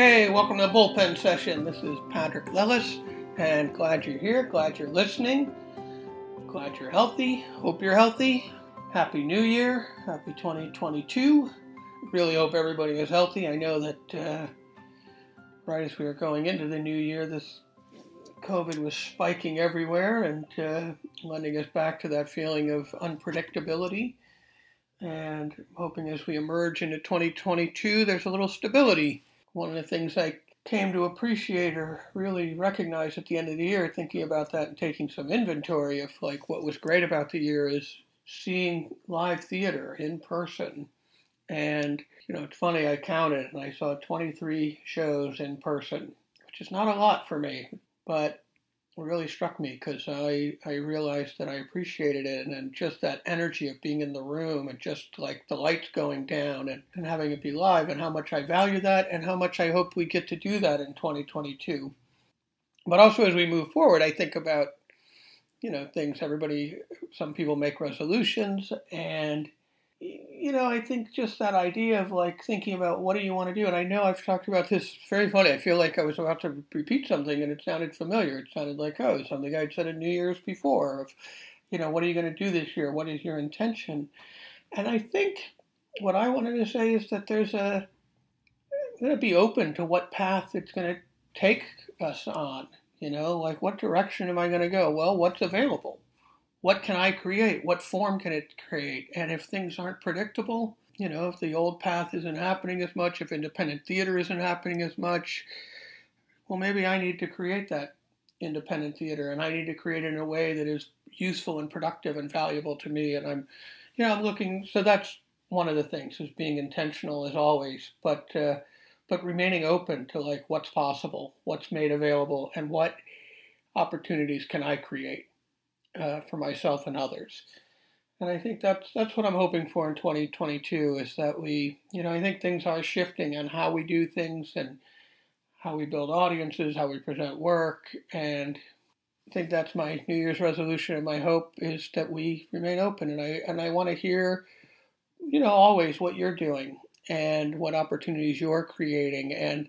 Hey, welcome to the bullpen session. This is Padraic Lillis, and glad you're here. Glad you're listening. Glad you're healthy. Hope you're healthy. Happy New Year. Happy 2022. Really hope everybody is healthy. I know that uh, right as we were going into the new year, this COVID was spiking everywhere and uh, lending us back to that feeling of unpredictability. And hoping as we emerge into 2022, there's a little stability one of the things I came to appreciate or really recognize at the end of the year, thinking about that and taking some inventory of like what was great about the year is seeing live theater in person. And, you know, it's funny, I counted and I saw 23 shows in person, which is not a lot for me, but really struck me because I, I realized that I appreciated it and then just that energy of being in the room and just like the lights going down and, and having it be live and how much I value that and how much I hope we get to do that in 2022. But also as we move forward, I think about, you know, things everybody, some people make resolutions and you know, I think just that idea of like thinking about what do you want to do, and I know I've talked about this. Very funny. I feel like I was about to repeat something, and it sounded familiar. It sounded like oh, something I'd said in New Year's before. Of, you know, what are you going to do this year? What is your intention? And I think what I wanted to say is that there's a going to be open to what path it's going to take us on. You know, like what direction am I going to go? Well, what's available? What can I create? What form can it create? And if things aren't predictable, you know, if the old path isn't happening as much, if independent theater isn't happening as much, well, maybe I need to create that independent theater and I need to create it in a way that is useful and productive and valuable to me. And I'm, you know, I'm looking, so that's one of the things is being intentional as always, but, uh, but remaining open to like what's possible, what's made available, and what opportunities can I create uh, for myself and others. And I think that's that's what I'm hoping for in 2022 is that we, you know, I think things are shifting on how we do things and how we build audiences, how we present work, and I think that's my New Year's resolution and my hope is that we remain open. And I and I want to hear, you know, always what you're doing and what opportunities you're creating and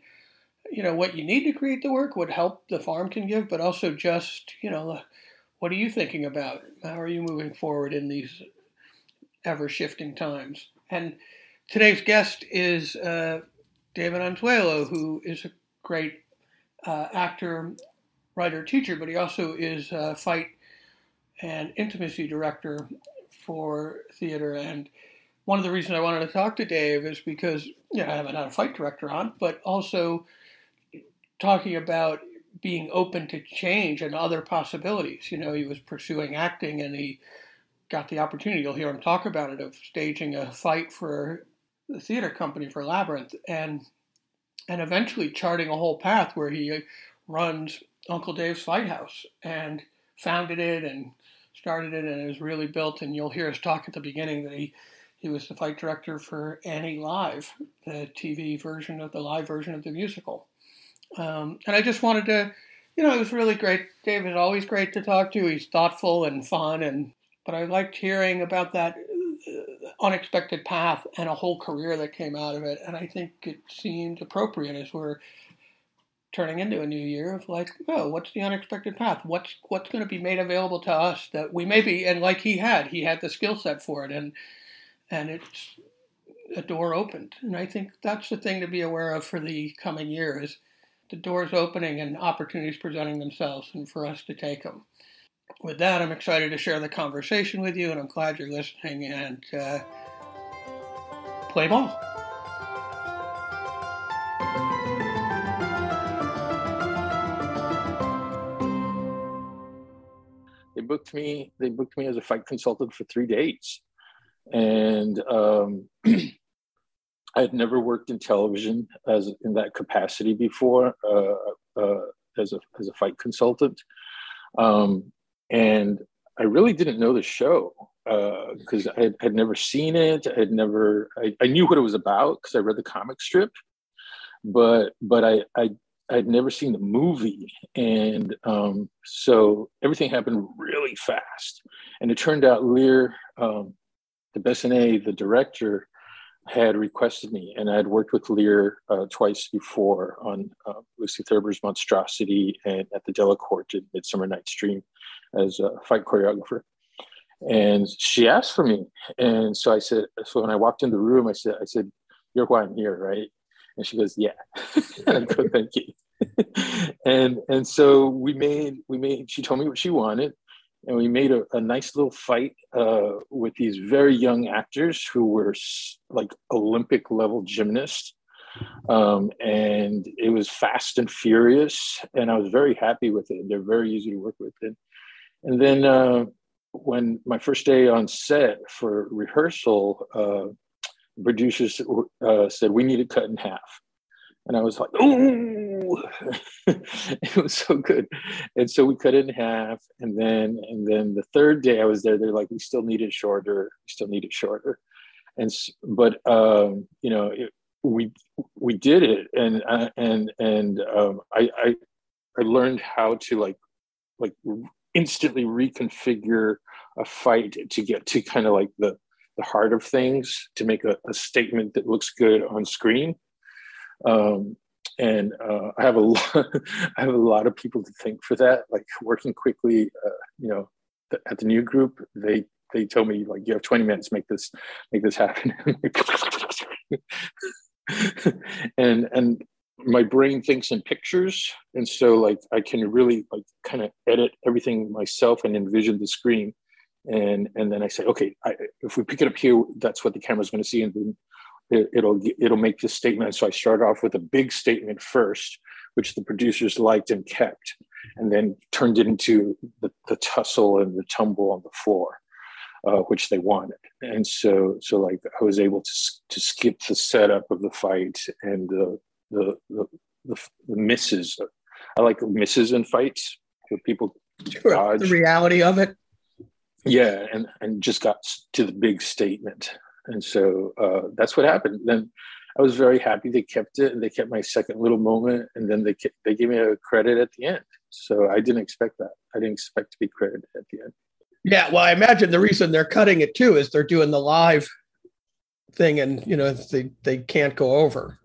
you know what you need to create the work, what help the farm can give, but also just you know what are you thinking about? How are you moving forward in these ever shifting times? And today's guest is uh, David Anzuelo, who is a great uh, actor, writer, teacher, but he also is a fight and intimacy director for theater. And one of the reasons I wanted to talk to Dave is because know, I haven't had a fight director on, but also talking about being open to change and other possibilities. You know, he was pursuing acting and he got the opportunity, you'll hear him talk about it, of staging a fight for the theater company for Labyrinth and and eventually charting a whole path where he runs Unkle Dave's Fight House and founded it and started it and it was really built and you'll hear us talk at the beginning that he he was the fight director for Annie Live, the TV version of the live version of the musical. Um, and I just wanted to, you know, it was really great. Dave is always great to talk to. He's thoughtful and fun, and but I liked hearing about that uh, unexpected path and a whole career that came out of it. And I think it seemed appropriate as we're turning into a new year of like, oh, what's the unexpected path? What's what's going to be made available to us that we maybe and like he had, he had the skill set for it, and and it's a door opened. And I think that's the thing to be aware of for the coming year is the doors opening and opportunities presenting themselves and for us to take them. With that, I'm excited to share the conversation with you, and I'm glad you're listening and uh, play ball. They booked me. They booked me as a fight consultant for three days, and um, I had never worked in television as in that capacity before uh, uh, as a as a fight consultant, um, and I really didn't know the show because uh, I had, had, never seen it. I had never I, I knew what it was about because I read the comic strip, but but I I I'd never seen the movie, and um, so everything happened really fast. And it turned out Lear, um, deBessonet, the director, had requested me, and I had worked with Lear uh, twice before on uh, Lucy Thurber's Monstrosity and at the Delacorte in Midsummer Night's Dream as a fight choreographer. And she asked for me, and so I said, so when I walked in the room, I said, I said, "You're why I'm here, right?" And she goes, "Yeah." I go, "Thank you." and and so we made we made. She told me what she wanted, and we made a, a nice little fight uh, with these very young actors who were like Olympic level gymnasts. Um, and it was fast and furious, and I was very happy with it. They're very easy to work with. And, and then uh, when my first day on set for rehearsal, uh, producers uh, said we need to cut in half and I was like, "Ooh!" it was so good. And so we cut it in half, and then and then the third day I was there, they're like, "We still need it shorter. We still need it shorter." And but um, you know, it, we we did it, and uh, and and um, I, I I learned how to like like instantly reconfigure a fight to get to kind of like the the heart of things to make a, a statement that looks good on screen um, and uh, I have a lot, I have a lot of people to thank for that. Like working quickly, uh, you know, th- at the new group, they they told me like you have 20 minutes, make this make this happen. and and my brain thinks in pictures, and so like I can really like kind of edit everything myself and envision the screen. And and then I say, okay, I, if we pick it up here, that's what the camera's going to see, and then it, will it'll make the statement. So I start off with a big statement first, which the producers liked and kept, and then turned it into the, the tussle and the tumble on the floor, uh, which they wanted. And so so like I was able to to skip the setup of the fight and the the the, the, the misses. I like misses in fights where people dodge. the reality of it. Yeah, and and just got to the big statement and so uh, that's what happened. Then I was very happy they kept it and they kept my second little moment. And then they, they gave me a credit at the end. So I didn't expect that. I didn't expect to be credited at the end. Yeah. Well, I imagine the reason they're cutting it too is they're doing the live thing and, you know, they, they can't go over.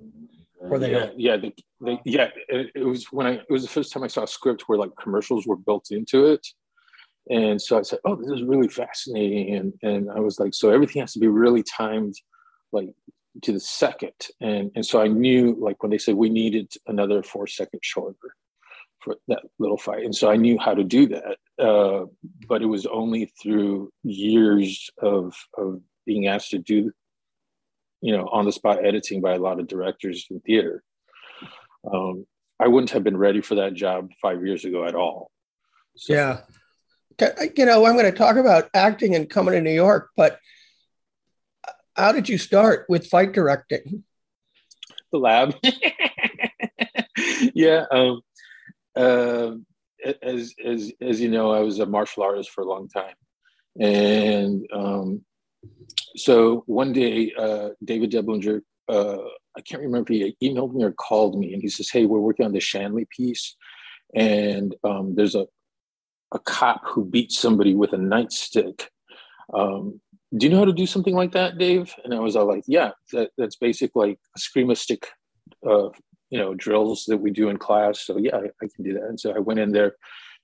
Or they yeah, yeah, they, they, yeah. It, it was when I it was the first time I saw a script where like commercials were built into it, and so I said, "Oh, this is really fascinating," and and I was like, "So everything has to be really timed, like to the second. And and so I knew, like when they said we needed another four seconds shorter for that little fight, and so I knew how to do that. Uh, but it was only through years of of being asked to do, you know, on the spot editing by a lot of directors in theater. Um, I wouldn't have been ready for that job five years ago at all. So, yeah you know, I'm going to talk about acting and coming to New York, but how did you start with fight directing? The lab. yeah. Um, uh, as, as, as you know, I was a martial artist for a long time. And um, so one day, uh, David Deblinger, uh, I can't remember if he emailed me or called me, and he says, Hey, we're working on the Shanley piece. And um, there's a, a cop who beats somebody with a nightstick. Um, do you know how to do something like that, Dave? And I was all like, yeah, that, that's basic like a stick, uh, you know, drills that we do in class. So yeah, I, I, can do that. And so I went in there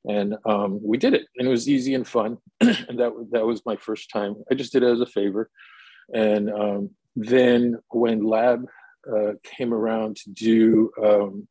and um, we did it and it was easy and fun. and that, that was my first time. I just did it as a favor. And um, then when lab uh, came around to do, um,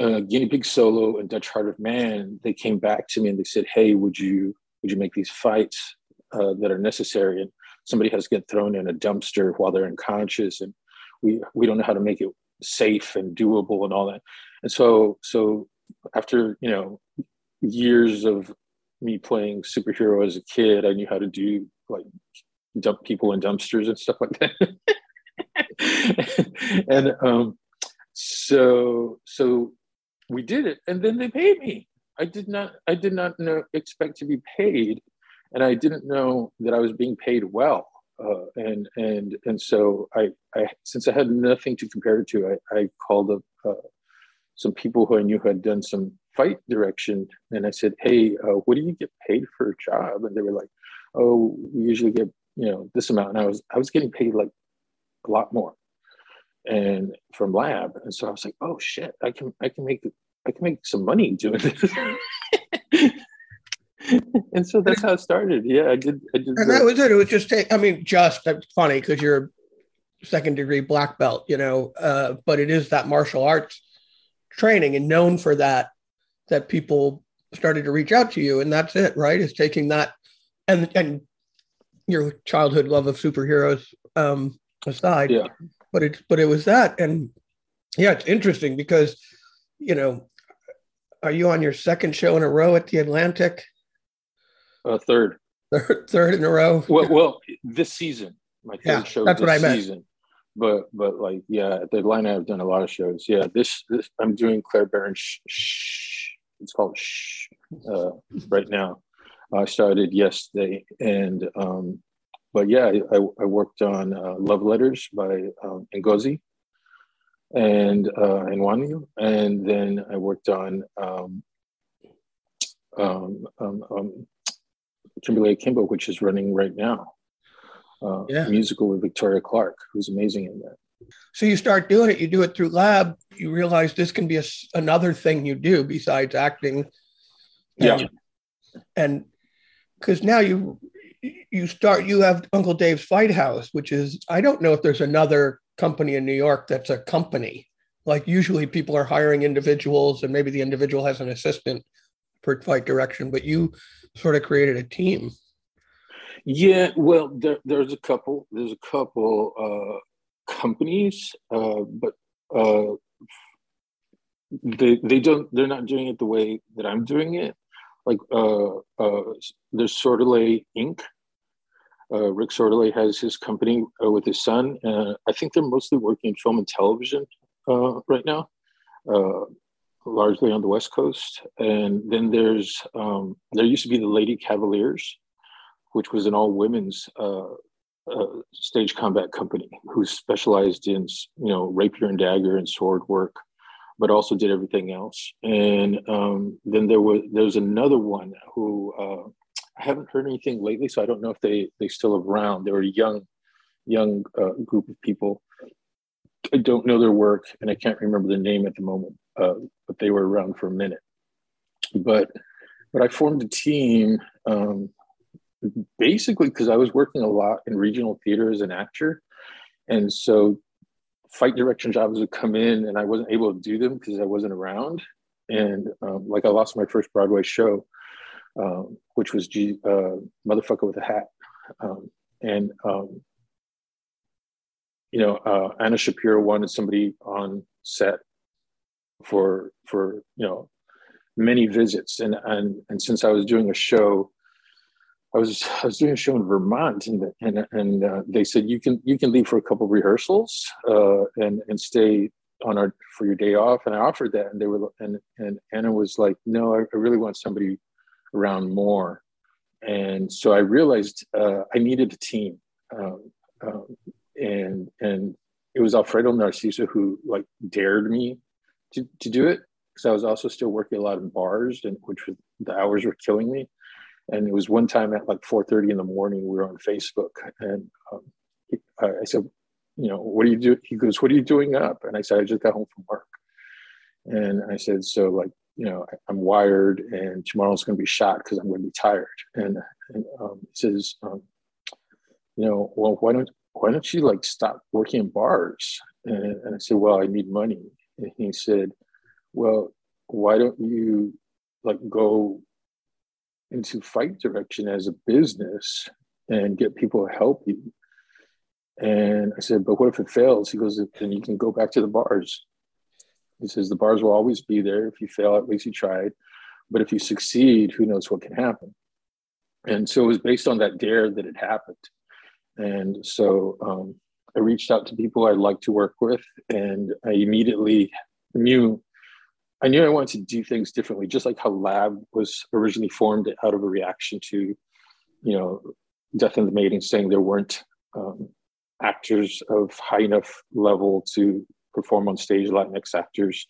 uh, Guinea Pig Solo and Dutch Heart of Man, they came back to me and they said, "Hey, would you would you make these fights uh, that are necessary?" And somebody has to get thrown in a dumpster while they're unconscious, and we we don't know how to make it safe and doable and all that. And so so after you know years of me playing superhero as a kid, I knew how to do like dump people in dumpsters and stuff like that. and um, so so we did it and then they paid me. I did not i did not know expect to be paid and i didn't know that i was being paid well uh, and and and so I, I since i had nothing to compare it to i, I called up uh, some people who i knew who had done some fight direction and i said hey uh, what do you get paid for a job? And they were like oh we usually get you know, this amount. And I was, I was getting paid like a lot more and from lab. And so I was like, oh shit, I can, I can make, I can make some money doing this. and so that's how it started. Yeah, I did. I did. And that was it. It was just, I mean, just that's funny because you're second degree black belt, you know, uh, but it is that martial arts training and known for that, that people started to reach out to you. And that's it, right? Is taking that and, and your childhood love of superheroes um, aside. Yeah. But it, but it was that. And yeah, it's interesting because, you know, are you on your second show in a row at the Atlantic? Uh, third. Third, third in a row. Well, well, this season, my third Yeah, show that's this what I meant. season. But but like yeah, at the Atlanta I've done a lot of shows. Yeah, this, this I'm doing Claire Barron. Shh, shh, it's called Shh uh, right now. I started yesterday, and um, but yeah, I, I, worked on uh, Love Letters by um, Ngozi and uh, Nwanyu, and then I worked on um, um, um, um, Kimberly Akimbo, which is running right now. Uh, Yeah. musical with Victoria Clark, who's amazing in that. So you start doing it, you do it through lab, you realize this can be a another thing you do besides acting. Yeah. And- And because now you you start you have Unkle Dave's Fight House, which is I don't know if there's another company in New York that's a company. Like usually people are hiring individuals and maybe the individual has an assistant for fight direction, but you sort of created a team. Yeah, well, there, there's a couple. There's a couple uh, companies, uh, but uh, they they don't. They're not doing it the way that I'm doing it. Like uh, uh, there's Sordelet Inc. Uh, Rick Sordelet has his company uh, with his son. Uh, I think they're mostly working in film and television uh, right now, uh, largely on the West Coast. And then there's um, there used to be the Lady Cavaliers which was an all women's stage combat company who specialized in you know rapier and dagger and sword work, but also did everything else. And um, then there was there's another one who I haven't heard anything lately, so I don't know if they they still around. They were a young young uh, group of people. I don't know their work, and I can't remember their name at the moment, uh, but they were around for a minute. But but I formed a team. Um, basically because I was working a lot in regional theater as an actor. And so fight direction jobs would come in and I wasn't able to do them because I wasn't around. And um, like I lost my first Broadway show, um, which was G, uh, Motherfucker with a Hat. Um, and, um, you know, uh, Anna Shapiro wanted somebody on set for, for, you know, many visits. And, and, and since I was doing a show I was I was doing a show in Vermont, and and and uh, they said you can you can leave for a couple rehearsals uh, and and stay on our for your day off. And I offered that, and they were and and Anna was like, no, I, I really want somebody around more. And so I realized uh, I needed a team, um, um, and and it was Alfredo Narciso who like dared me to to do it because I was also still working a lot in bars, and which was the hours were killing me. And it was one time at like 4.30 in the morning we were on facebook and um, he, i said you know what are you do? He goes what are you doing up? And i said i just got home from work. And i said so like you know i'm wired and tomorrow's going to be shot because i'm going to be tired and, and um, he says um, you know well why don't why don't you like stop working in bars and, and i said well i need money and he said well why don't you like go into fight direction as a business and get people to help you. And I said, but what if it fails? He goes, then you can go back to the bars. He says, the bars will always be there. If you fail, at least you tried. But if you succeed, who knows what can happen? And so it was based on that dare that it happened. And so um, I reached out to people I'd like to work with, and I immediately knew I knew I wanted to do things differently, just like how Lab was originally formed out of a reaction to, you know, Death and the Maiden saying there weren't um, actors of high enough level to perform on stage, Latinx actors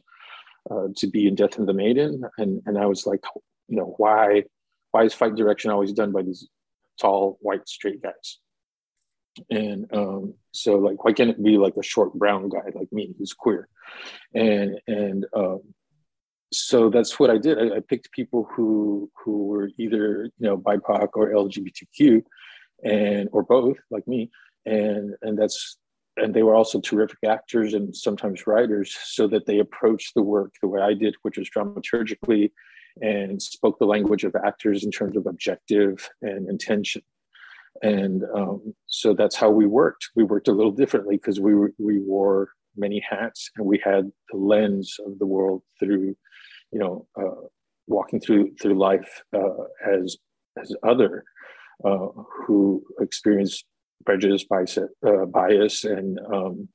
uh, to be in Death and the Maiden, and and I was like, you know, why why is fight direction always done by these tall white straight guys? and um, so like why can't it be like a short brown guy like me who's queer and and um, so that's what I did. I, I, picked people who who were either you know BIPOC or LGBTQ, and or both, like me, and and that's and they were also terrific actors and sometimes writers, so that they approached the work the way I did, which was dramaturgically, and spoke the language of actors in terms of objective and intention. And um, so that's how we worked. We worked a little differently because we we wore many hats and we had the lens of the world through you know, uh, walking through through life uh, as as other uh, who experience prejudice, bias, uh, bias, and um,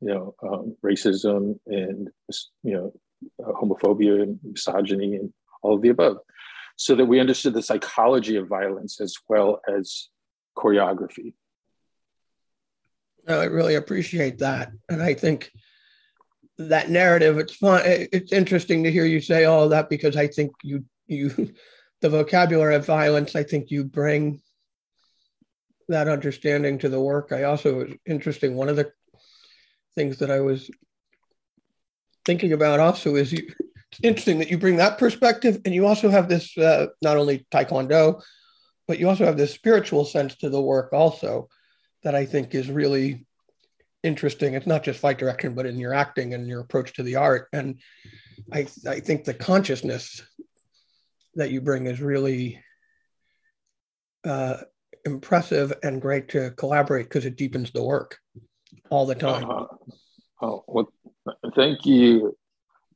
you know, um, racism, and you know, uh, homophobia and misogyny, and all of the above, so that we understood the psychology of violence as well as choreography. I really appreciate that, and I think that narrative. It's fun. It's interesting to hear you say all that because I think you you the vocabulary of violence. I think you bring that understanding to the work. I also was interesting. One of the things that I was thinking about also is you, it's interesting that you bring that perspective, and you also have this uh, not only taekwondo, but you also have this spiritual sense to the work also that I think is really interesting. It's not just fight direction, but in your acting and your approach to the art. And I, I think the consciousness that you bring is really uh, impressive and great to collaborate because it deepens the work all the time. Uh, oh, well, thank you.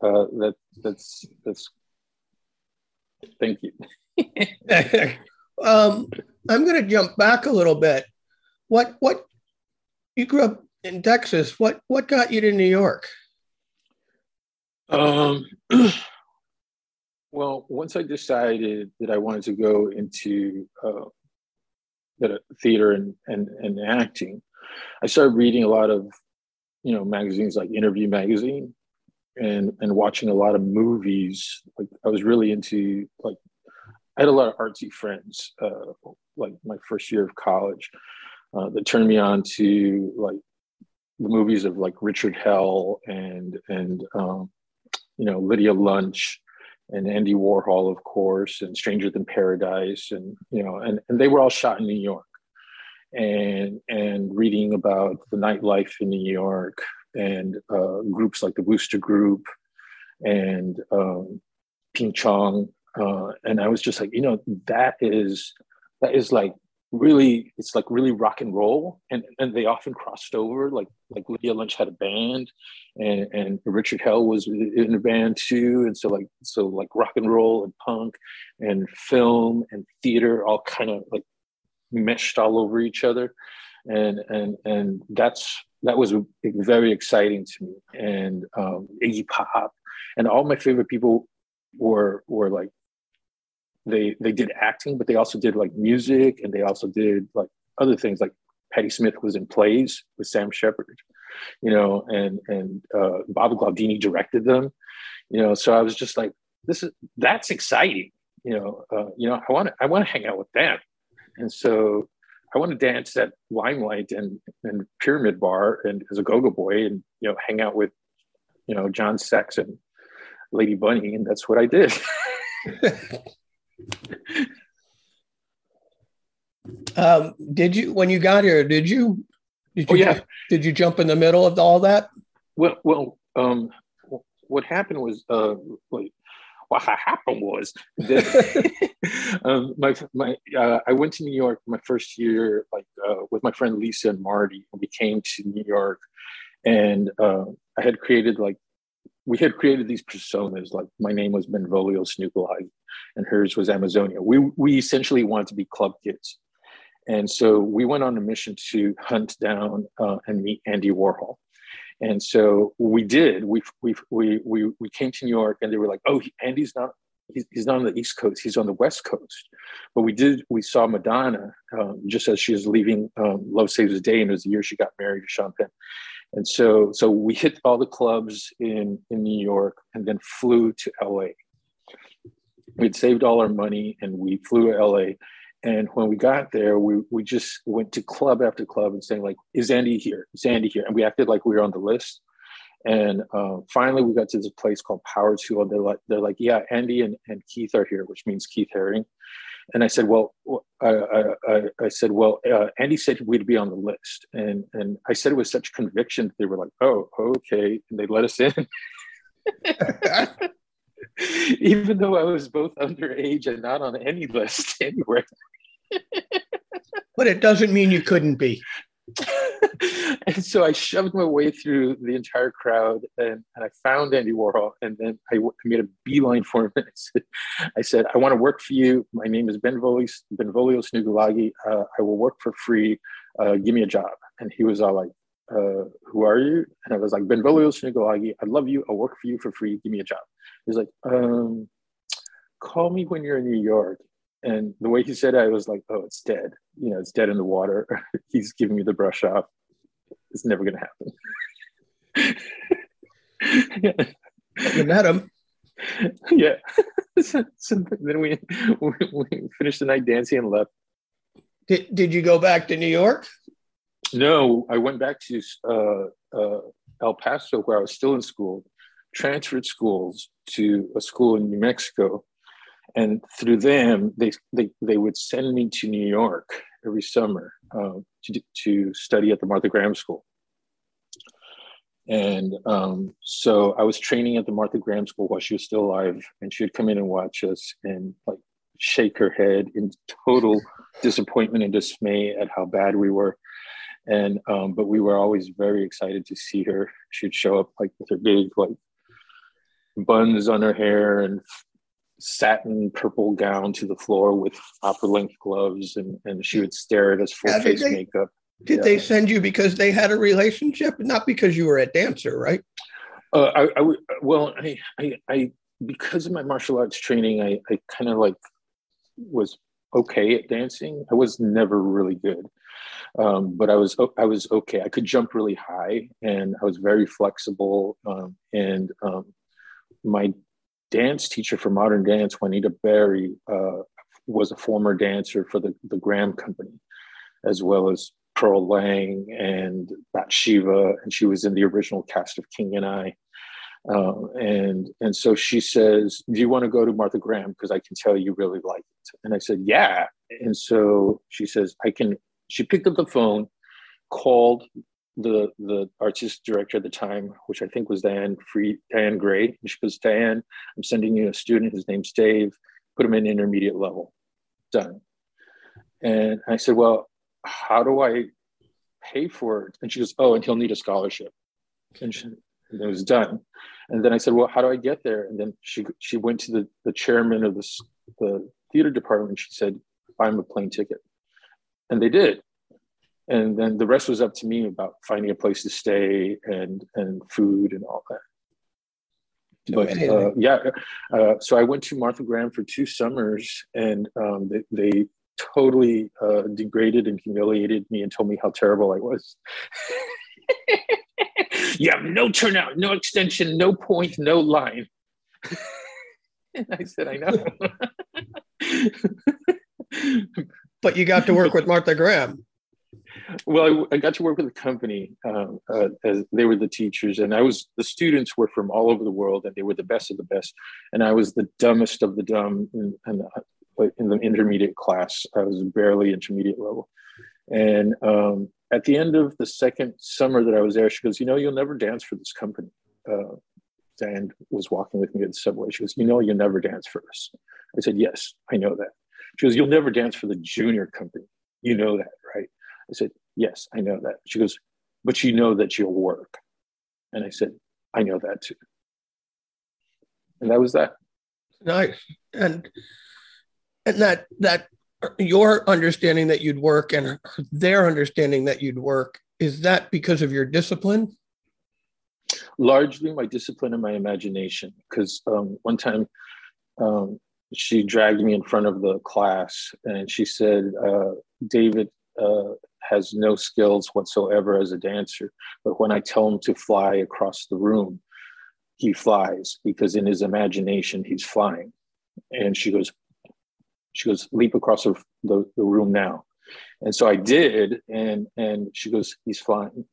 Uh, that that's that's. Thank you. um, I'm going to jump back a little bit. What what you grew up in Texas. What what got you to New York? Um, well, once I decided that I wanted to go into uh, the theater and, and and acting, I started reading a lot of you know magazines like Interview Magazine and and watching a lot of movies. Like I was really into like I had a lot of artsy friends. Uh, like my first year of college, uh, that turned me on to like the movies of like Richard Hell and and um, you know Lydia Lunch and Andy Warhol, of course, and Stranger Than Paradise, and you know, and and they were all shot in New York, and and reading about the nightlife in New York and uh, groups like the Wooster Group and um, Ping Chong, uh, and I was just like, you know, that is that is like really it's like really rock and roll and and they often crossed over like like lydia lunch had a band and and richard hell was in a band too and so like so like rock and roll and punk and film and theater all kind of like meshed all over each other and and and that's that was very exciting to me and um iggy pop and all my favorite people were were like they they did acting, but they also did like music and they also did like other things. Like Patti Smith was in plays with Sam Shepard, you know, and and uh, Bob Glaudini directed them, you know. So I was just like, this is that's exciting, you know. Uh, you know, I want to I want to hang out with them, and so I want to dance at Limelight and and Pyramid Bar and as a go-go boy and you know hang out with you know John Sex and Lady Bunny, and that's what I did. um, did you when you got here? Did you? Did you? Oh, yeah. Did you jump in the middle of all that? Well, well, um, what happened was, uh, like, what happened was that um, my my uh, I went to New York my first year, like uh, with my friend Lisa and Marty, and we came to New York, and uh, I had created like we had created these personas. Like my name was Benvolio Snoopalai, and hers was Amazonia. We we essentially wanted to be club kids, and so we went on a mission to hunt down uh, and meet Andy Warhol. And so we did. We we we we we came to New York, and they were like, "Oh, Andy's not he's, not on the East Coast. He's on the West Coast." But we did. We saw Madonna um, just as she was leaving um, Love Saves the Day, and it was the year she got married to Sean Penn. And so so we hit all the clubs in in New York, and then flew to LA we'd saved all our money and we flew to LA And when we got there, we we just went to club after club and saying like, "Is Andy here? Is Andy here?" And we acted like we were on the list. And uh, finally, we got to this place called Power Tool. They're like, they're like, "Yeah, Andy and, and Keith are here," which means Keith Haring. And I said, "Well, I, I, I said, well, uh, Andy said we'd be on the list." And and I said it with such conviction. That they were like, "Oh, okay," and they let us in. even though I was both underage and not on any list anywhere. but it doesn't mean you couldn't be. and so I shoved my way through the entire crowd and, and I found Andy Warhol. And then I, made a beeline for him. And I said, I, said, I want to work for you. My name is Benvolios, Benvolios Nugulagi. Uh, I will work for free. Uh, give me a job. And he was all like, uh, who are you? And I was like, Benvolios Nugulagi. I love you. I'll work for you for free. Give me a job. He's like, um, call me when you're in New York. And the way he said it, I was like, oh, it's dead. You know, it's dead in the water. He's giving me the brush off. It's never going to happen. yeah. You met him. Yeah. so, so, then we, we, we finished the night dancing and left. Did, did you go back to New York? No, I went back to uh, uh, El Paso where I was still in school, transferred schools to a school in New Mexico. And through them they, they, they would send me to new york every summer uh, to, to study at the martha graham school. And um, so i was training at the martha graham school while she was still alive and she would come in and watch us and like shake her head in total disappointment and dismay at how bad we were and um, but we were always very excited to see her she'd show up like with her big like buns on her hair and satin purple gown to the floor with opera length gloves, and, and she would stare at us full face they, makeup. Did yeah. they send you because they had a relationship, not because you were a dancer, right? Uh, I, I well, I, I, I, because of my martial arts training, I, I kind of like was okay at dancing. I was never really good, um, but I was I was okay. I could jump really high, and I was very flexible. Um, and um, my dance teacher for modern dance, Juanita Berry, uh, was a former dancer for the, the Graham Company, as well as Pearl Lang and Batsheva, and she was in the original cast of King and I. Uh, and and so she says, "Do you want to go to Martha Graham? Because I can tell you really like it." And I said, "Yeah." And so she says, "I can." She picked up the phone, called the the artistic director at the time, which I think was Diane Free Diane Gray. And she goes, Diane, I'm sending you a student. His name's Dave. Put him in intermediate level. Done. And I said, Well, how do I pay for it? And she goes, Oh, and he'll need a scholarship. And, she, and it was done. And then I said, Well, how do I get there? And then she she went to the, the chairman of the, the theater department. She said, Buy him a plane ticket. And they did. And then the rest was up to me about finding a place to stay and and food and all that. But uh, yeah uh, so i went to martha graham for two summers and um, they, they, totally uh, degraded and humiliated me and told me how terrible i was. You have no turnout no extension no point no line. And i said i know but you got to work with martha graham well, I, I, got to work with a company um, uh, as they were the teachers, and I was the students were from all over the world, and they were the best of the best, and I was the dumbest of the dumb in, in, the, in the intermediate class. I was barely intermediate level, and um, at the end of the second summer that I was there, she goes, "You know, you'll never dance for this company." Uh, Dan was walking with me at the subway. She goes, "You know, you'll never dance for us." I said, "Yes, I know that." She goes, "You'll never dance for the junior company. You know that, right?" I said, Yes, I know that. She goes, But you know that you'll work. And I said, I know that too. And that was that. Nice. And and that that your understanding that you'd work and their understanding that you'd work, is that because of your discipline? Largely my discipline and my imagination. Because um, one time um, she dragged me in front of the class and she said, uh, David, uh, has no skills whatsoever as a dancer. But when I tell him to fly across the room, he flies because in his imagination he's flying. And she goes, she goes, leap across the the, the room now. And so I did, and and she goes, he's flying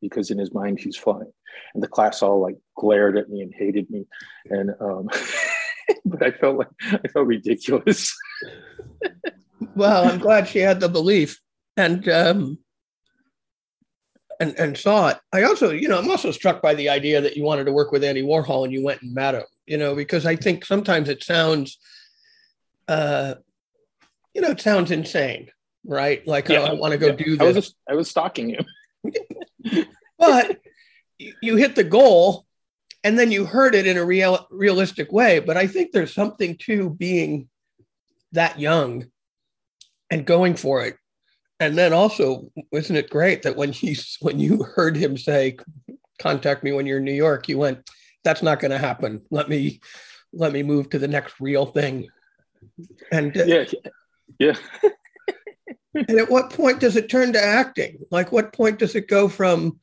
because in his mind he's flying. And the class all like glared at me and hated me, and um, but I felt like I felt ridiculous. well, I'm glad she had the belief and um, and and saw it. I also, you know, I'm also struck by the idea that you wanted to work with Andy Warhol and you went and met him. You know, because I think sometimes it sounds, uh, you know, it sounds insane, right? Like, yeah, oh, I want to go yeah. do this. I was, just, I was stalking you, but you hit the goal, and then you heard it in a real realistic way. But I think there's something to being that young and going for it. And then also wasn't it great that when he when you heard him say contact me when you're in new york you went that's not going to happen. Let me let me move to the next real thing. And uh, yeah yeah. and at what point does it turn to acting? Like what point does it go from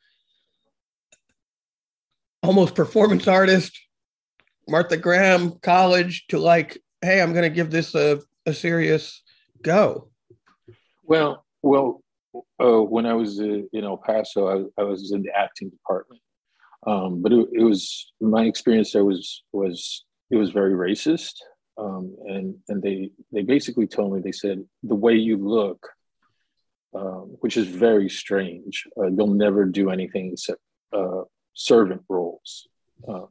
almost performance artist martha graham college to like hey i'm going to give this a, a serious go. Well well, uh, when I was uh, in El Paso, I, I, was in the acting department, um, but it, it, was my experience there was was it was very racist, um, and and they they basically told me they said the way you look, um, which is very strange, uh, you'll never do anything except uh, servant roles, uh,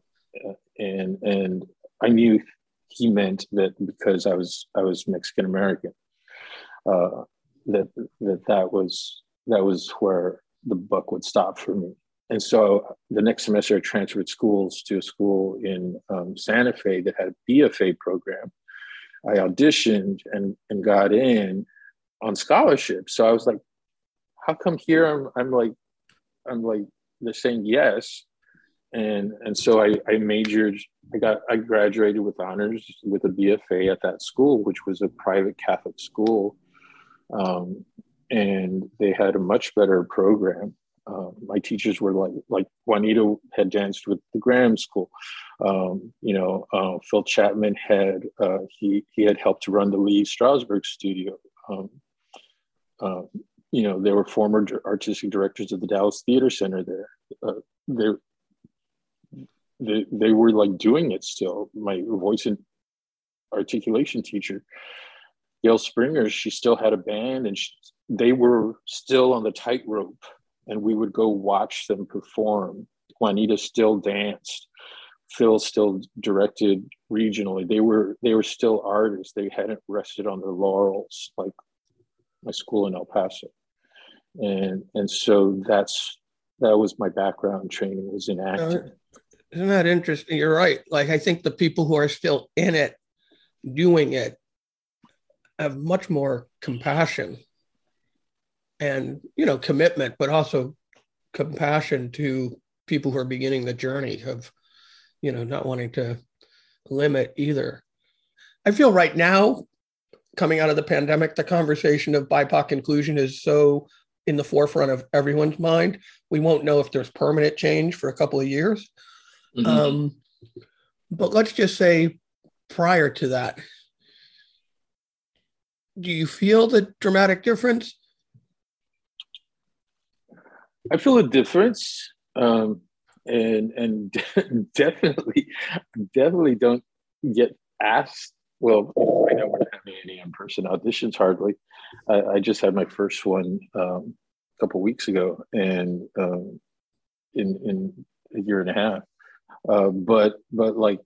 and and I knew he meant that because I was I was Mexican American. Uh, that that that was that was where the buck would stop for me. And so the next semester, I transferred schools to a school in um, Santa Fe that had a BFA program. I auditioned and, and got in on scholarship. So I was like, how come here I'm, I'm like, I'm like, they're saying yes. And, and so I, I majored, I got, I graduated with honors with a BFA at that school, which was a private Catholic school um, and they had a much better program. Um, my teachers were like like juanita had danced with the Graham School. Um, you know, uh, Phil Chapman had uh, he he had helped to run the Lee Strasberg studio. Um, uh, you know, they were former artistic directors of the Dallas Theater Center. There, uh, they they they were like doing it still. My voice and articulation teacher Gail Springer, she still had a band and she, they were still on the tightrope and we would go watch them perform. Juanita still danced. Phil still directed regionally. They were they were still artists. They hadn't rested on their laurels like my school in El Paso. And and so that's that was my background training was in acting. Uh, isn't that interesting? You're right. Like I think the people who are still in it, doing it, have much more compassion and you know commitment but also compassion to people who are beginning the journey of you know not wanting to limit either i feel right now coming out of the pandemic the conversation of bipoc inclusion is so in the forefront of everyone's mind we won't know if there's permanent change for a couple of years mm-hmm. um, but let's just say prior to that do you feel the dramatic difference? I feel a difference, um, and and definitely, definitely don't get asked. Well, I know we're not having any in-person auditions hardly. I, I just had my first one um, a couple weeks ago, and um, in in a year and a half. Uh, but but like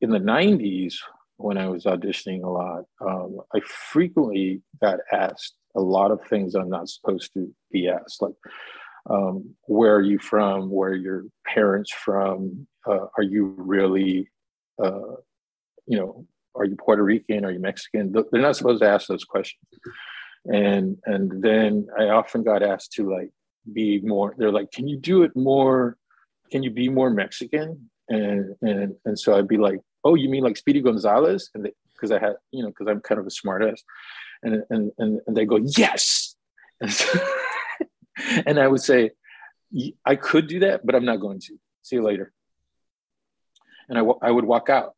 in the '90s, when I was auditioning a lot, um, I frequently got asked a lot of things I'm not supposed to be asked, like um, where are you from, where are your parents from, uh, are you really, uh, you know, are you Puerto Rican, are you Mexican? They're not supposed to ask those questions. And and then I often got asked to like be more. They're like, can you do it more? Can you be more Mexican? And and and so I'd be like, oh, you mean like Speedy Gonzalez? And because I had, you know, because I'm kind of a smartass, and and and, and they go, yes. And, so, and I would say, I could do that, but I'm not going to. See you later. And I, I would walk out.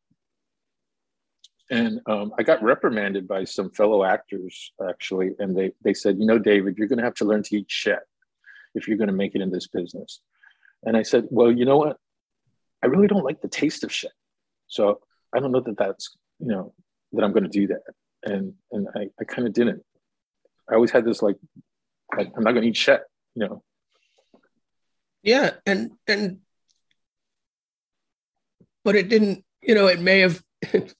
And um, I got reprimanded by some fellow actors actually, and they they said, you know, David, you're going to have to learn to eat shit if you're going to make it in this business. And I said, well, you know what? I really don't like the taste of shit, so I don't know that that's you know that I'm going to do that. And and I, I kind of didn't. I always had this like, like I'm not going to eat shit, you know. Yeah, and and but it didn't. You know, it may have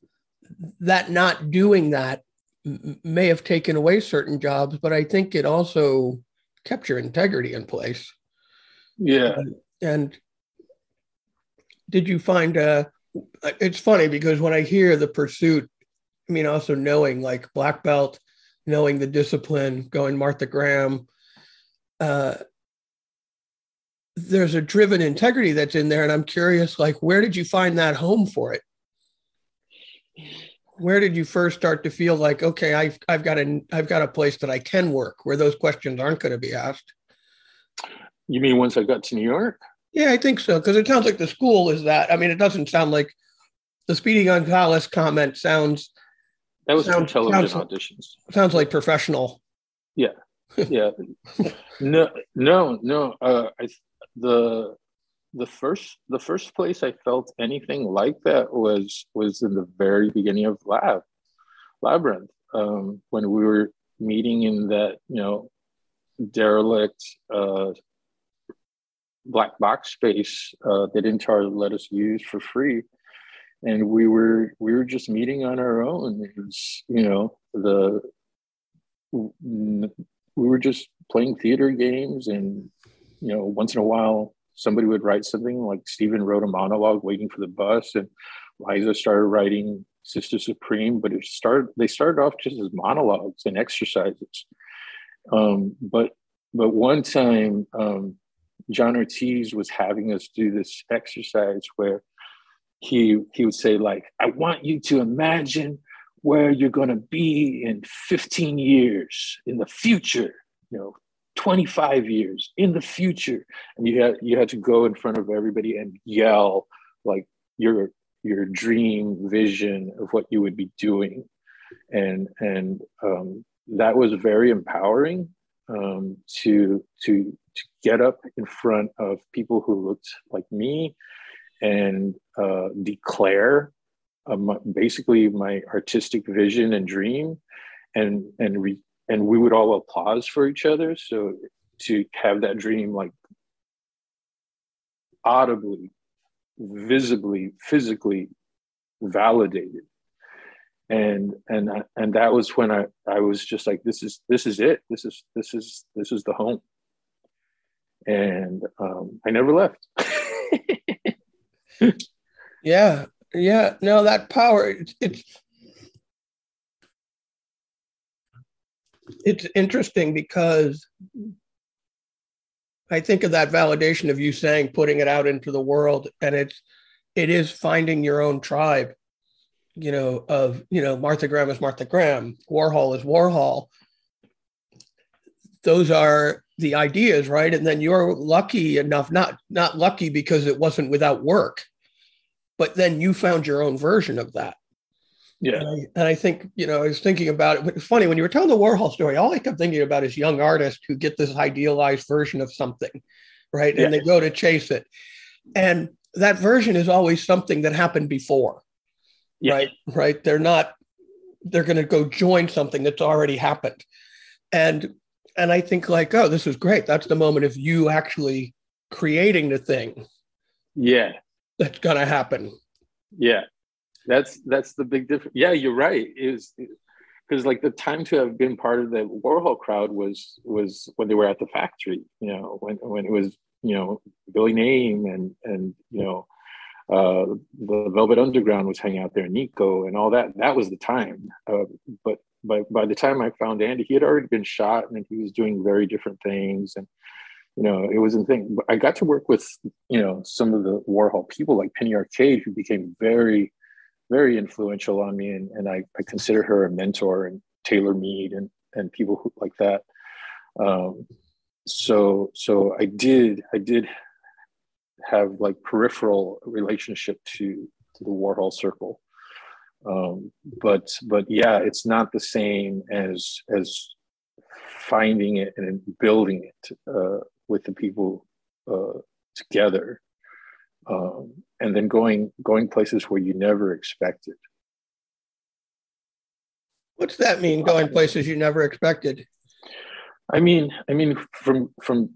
that not doing that may have taken away certain jobs, but I think it also kept your integrity in place. Yeah. And, and did you find uh it's funny because when I hear the pursuit, I mean also knowing like black belt, knowing the discipline, going Martha Graham, uh there's a driven integrity that's in there. And I'm curious, like, where did you find that home for it? Where did you first start to feel like okay i've i've got a i've got a place that i can work where those questions aren't going to be asked? You mean once i got to new york? Yeah i think so because it sounds like the school is that i mean it doesn't sound like the speedy gonzalez comment sounds that was sounds, television sounds, auditions. sounds like professional. Yeah yeah. No no no uh i the the first the first place I felt anything like that was was in the very beginning of Lab Labyrinth um, when we were meeting in that you know derelict uh, black box space uh, that Intar let us use for free, and we were we were just meeting on our own. It was you know the we were just playing theater games and you know once in a while somebody would write something like Stephen wrote a monologue waiting for the bus and Liza started writing Sister Supreme, but it started they started off just as monologues and exercises. Um, but but one time um, John Ortiz was having us do this exercise where he he would say like I want you to imagine where you're going to be in 15 years in the future you know 25 years in the future. And you had you had to go in front of everybody and yell like your your dream vision of what you would be doing. And and um, that was very empowering um, to to to get up in front of people who looked like me and uh, declare um, basically my artistic vision and dream and and re- and we would all applause for each other. So to have that dream like audibly, visibly, physically validated. And and and that was when I, I was just like this is this is it this is this is this is the home and um, I never left. yeah, yeah. No, that power. It's, it's it's interesting because I think of that validation of you saying putting it out into the world, and it's it is finding your own tribe. You know, of you know, Martha Graham is Martha Graham, Warhol is Warhol. Those are the ideas, right? And then you're lucky enough, not not lucky because it wasn't without work, but then you found your own version of that. Yeah. And I, and I, think, you know, I was thinking about it. It's funny when you were telling the Warhol story, all I kept thinking about is young artists who get this idealized version of something, right? And they go to chase it. And that version is always something that happened before. Yeah. Right. Right. They're not, they're going to go join something that's already happened. And, and I think like, oh, this is great. That's the moment of you actually creating the thing. Yeah. That's going to happen. Yeah that's that's the big difference. Yeah, you're right. Was because like the time to have been part of the Warhol crowd was was when they were at the factory. You know, when when it was you know Billy Name and and you know uh, the Velvet Underground was hanging out there, Nico and all that. That was the time. Uh, but by by the time I found Andy, he had already been shot and he was doing very different things and you know, it was a thing. I got to work with, you know, some of the Warhol people like Penny Arcade, who became very very influential on me, and, and I, I consider her a mentor, and Taylor Mead, and and people who, like that. Um, so so I did I did have like peripheral relationship to to the Warhol circle, Um, but but yeah, it's not the same as as finding it and building it uh, with the people uh, together, um, and then going going places where you never expected. What's that mean? Going places you never expected? I mean, I mean, from from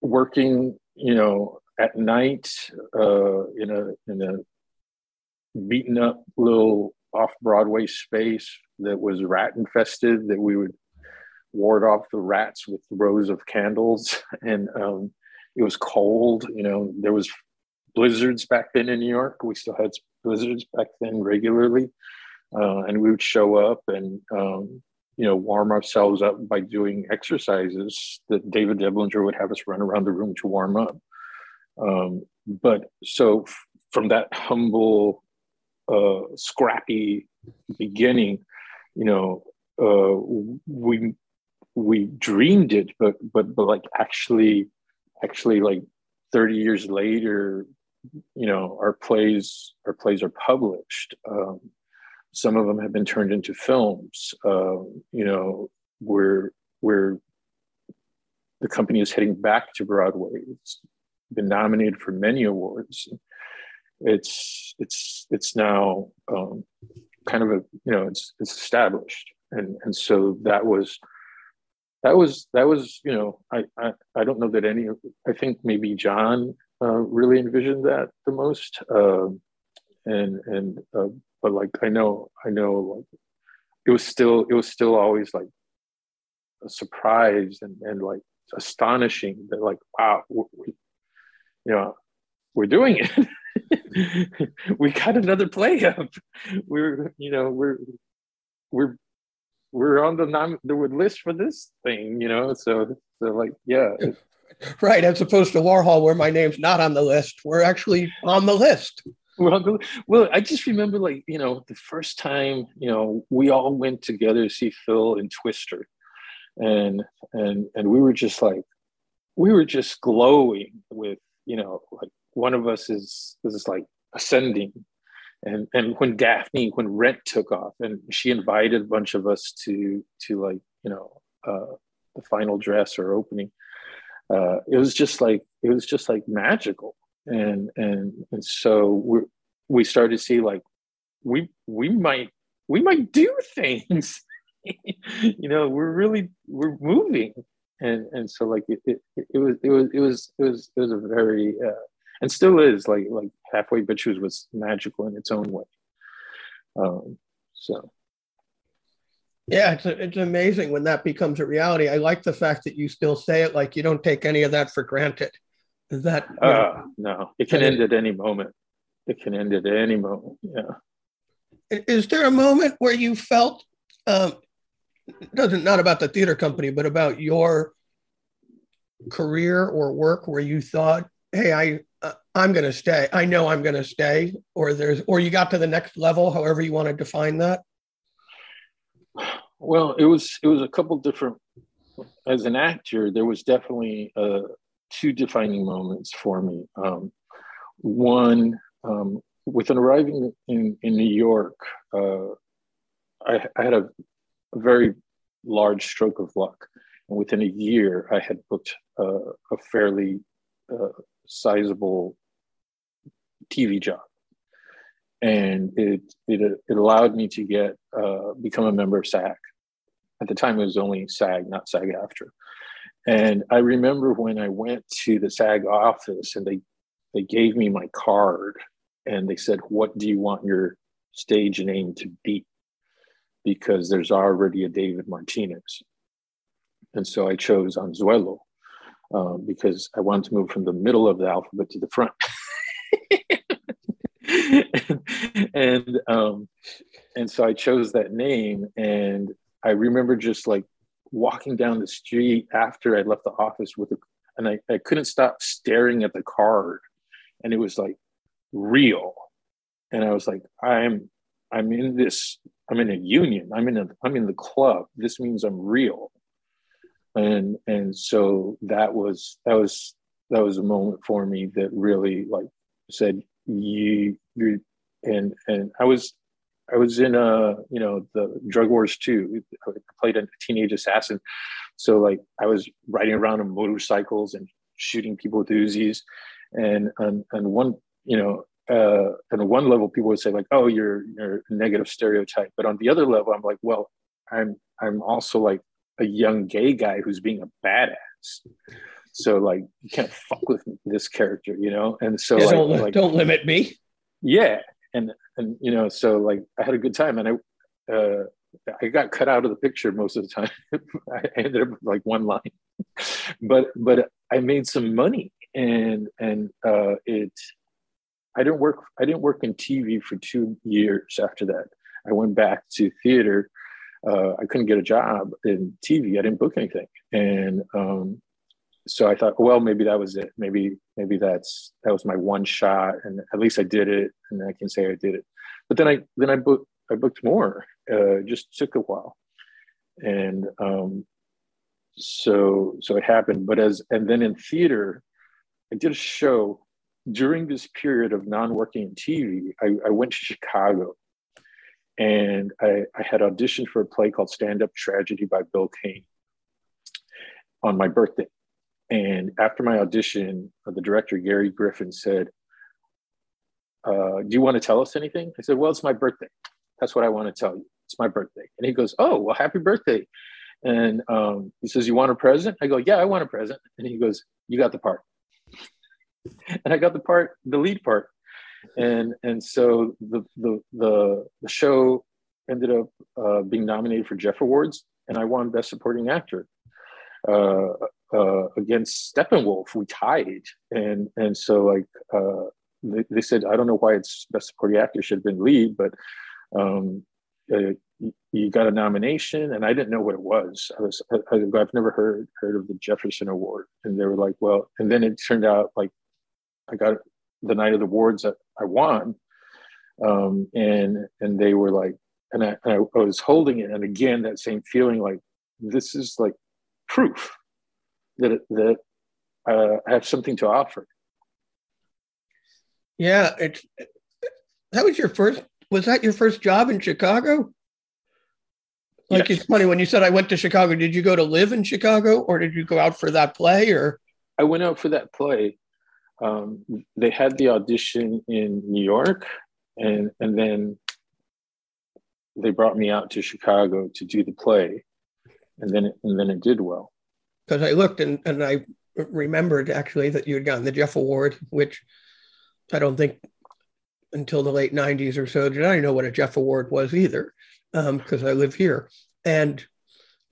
working, you know, at night uh, in a in a beaten up little off Broadway space that was rat infested. That we would ward off the rats with rows of candles, and um, it was cold. You know, there was blizzards back then in New York. We still had blizzards back then regularly, uh, and we would show up and um, you know warm ourselves up by doing exercises that David Deblinger would have us run around the room to warm up. Um, but so f- from that humble, uh, scrappy beginning, you know, uh, we we dreamed it, but but but like actually, actually like thirty years later, you know, our plays our plays are published. Um, some of them have been turned into films. Um, you know, we're we're the company is heading back to Broadway. It's been nominated for many awards. It's it's it's now um, kind of a you know it's it's established, and and so that was that was that was you know I I, I don't know that any I think maybe John really envisioned that the most, uh, and and uh, but like I know I know like it was still it was still always like a surprise and and like astonishing that like wow we, you know we're doing it. We got another play up we're you know we're we're we're on the non the list for this thing you know? So so like yeah right as opposed to warhol where my name's not on the list. We're actually on the list. Well, well, I just remember like you know the first time you know we all went together to see Phil and Twister, and and and we were just like we were just glowing with you know like one of us is is like ascending, and and when Daphne when Rent took off and she invited a bunch of us to to like you know uh, the final dress or opening, uh, it was just like it was just like magical. And and and so we we started to see like we we might we might do things. You know we're really we're moving. And and so like it, it, it was it was it was it was it was a very uh, and still is like like halfway bitches was magical in its own way. Um so yeah it's, it's amazing when that becomes a reality i like the fact that you still say it like you don't take any of that for granted is that? Uh, no, it can end at any moment. It can end at any moment. Yeah. Is there a moment where you felt, um, doesn't not about the theater company, but about your career or work where you thought, "Hey, I uh, I'm going to stay. I know I'm going to stay," or there's, or you got to the next level, however you want to define that. Well, it was it was a couple different. As an actor, there was definitely a, two defining moments for me. Um, one, um, within arriving in, in New York, uh, I, I, had a, a, very large stroke of luck. And within a year, I had booked uh, a fairly uh, sizable TV job. And it, it, it allowed me to get uh, become a member of SAG. At the time, it was only SAG, not SAG-AFTRA. And I remember when I went to the SAG office and they they gave me my card and they said, "What do you want your stage name to be?" Because there's already a David Martinez, and so I chose Anzuelo um, because I wanted to move from the middle of the alphabet to the front. and, um, and so I chose that name, and I remember just like walking down the street after I left the office with a, and I, I couldn't stop staring at the card and it was like real. And I was like, I'm I'm in this, I'm in a union, I'm in a I'm in the club. This means I'm real. And and so that was that was that was a moment for me that really like said you you and and I was I was in uh you know the Drug Wars too. I played a teenage assassin, so like I was riding around on motorcycles and shooting people with Uzis, and and and one you know uh, on one level people would say like oh you're you're a negative stereotype, but on the other level I'm like well I'm I'm also like a young gay guy who's being a badass. So like you can't fuck with this character, you know. And so yeah, like, don't, like, don't limit me. Yeah, and and you know, so like I had a good time, and I uh, I got cut out of the picture most of the time. I ended up with like one line, but but I made some money, and and uh, it. I didn't work. I didn't work in TV for two years after that. I went back to theater. Uh, I couldn't get a job in TV. I didn't book anything, and um, so I thought, well, maybe that was it. Maybe maybe that's that was my one shot, and at least I did it, and I can say I did it. But then I then I booked I booked more. Uh, just took a while, and um, so so it happened. But as and then in theater, I did a show during this period of non-working in TV. I, I went to Chicago, and I, I had auditioned for a play called Stand Up Tragedy by Bill Cain on my birthday and after my audition, uh, the director, Gary Griffin, said, uh, Do you want to tell us anything? I said, Well, it's my birthday. That's what I want to tell you. It's my birthday. And he goes, Oh, well, happy birthday. And um, he says, You want a present? I go, Yeah, I want a present. And he goes, You got the part. and I got the part, the lead part. And and so the the the, the show ended up uh, being nominated for Jeff Awards, and I won Best Supporting Actor. Uh, uh, against Steppenwolf, we tied, and and so like uh, they, they, said, I don't know why it's best supporting actor should have been lead, but um, uh, you got a nomination, and I didn't know what it was. I was I, have never heard heard of the Jefferson Award, and they were like, well, and then it turned out like I got the night of the awards that I won, um, and and they were like, and I, and I was holding it, and again that same feeling like this is like proof that that uh, have something to offer. Yeah, it's that was your first. Was that your first job in Chicago? Like yes. it's funny when you said I went to Chicago. Did you go to live in Chicago, or did you go out for that play? Or I went out for that play. Um, they had the audition in New York, and and then they brought me out to Chicago to do the play, and then it, and then it did well because I looked and, and I remembered actually that you had gotten the Jeff Award, which I don't think until the late 90s or so did I know what a Jeff Award was either, because um, I live here. And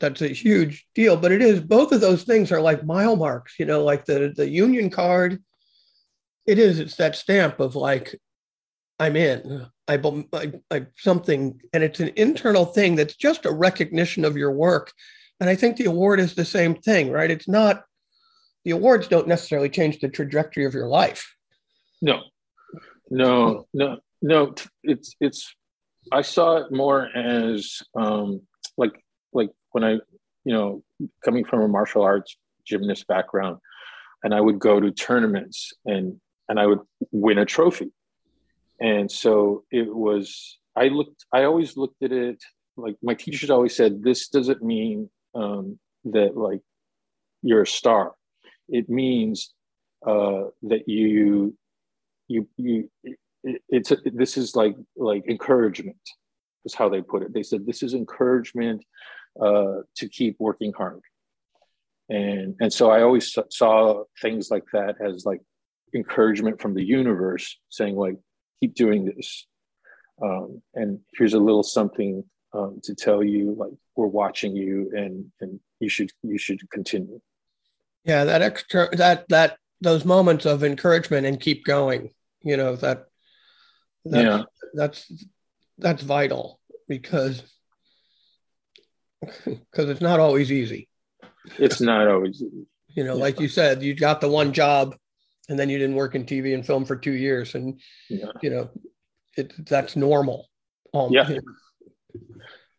that's a huge deal. But it is, both of those things are like mile marks, you know, like the, the union card. It is, it's that stamp of like, I'm in. I, I, I something, and it's an internal thing that's just a recognition of your work and I think the award is the same thing, right? It's not, the awards don't necessarily change the trajectory of your life. No, no, no, no. It's, it's, I saw it more as um, like, like when I, you know, coming from a martial arts gymnast background, and I would go to tournaments and, and I would win a trophy. And so it was, I looked, I always looked at it like my teachers always said, this doesn't mean um, that like you're a star. It means uh, that you you you it, it's a, this is like like encouragement is how they put it. They said this is encouragement uh, to keep working hard, and and so I always saw things like that as like encouragement from the universe, saying like keep doing this, um, and here's a little something um, to tell you like we're watching you and and you should you should continue yeah that extra that that those moments of encouragement and keep going you know that that's, yeah that's that's vital because because it's not always easy it's not always easy. you know yeah. like you said you got the one job and then you didn't work in tv and film for two years and yeah. you know it that's normal um, yeah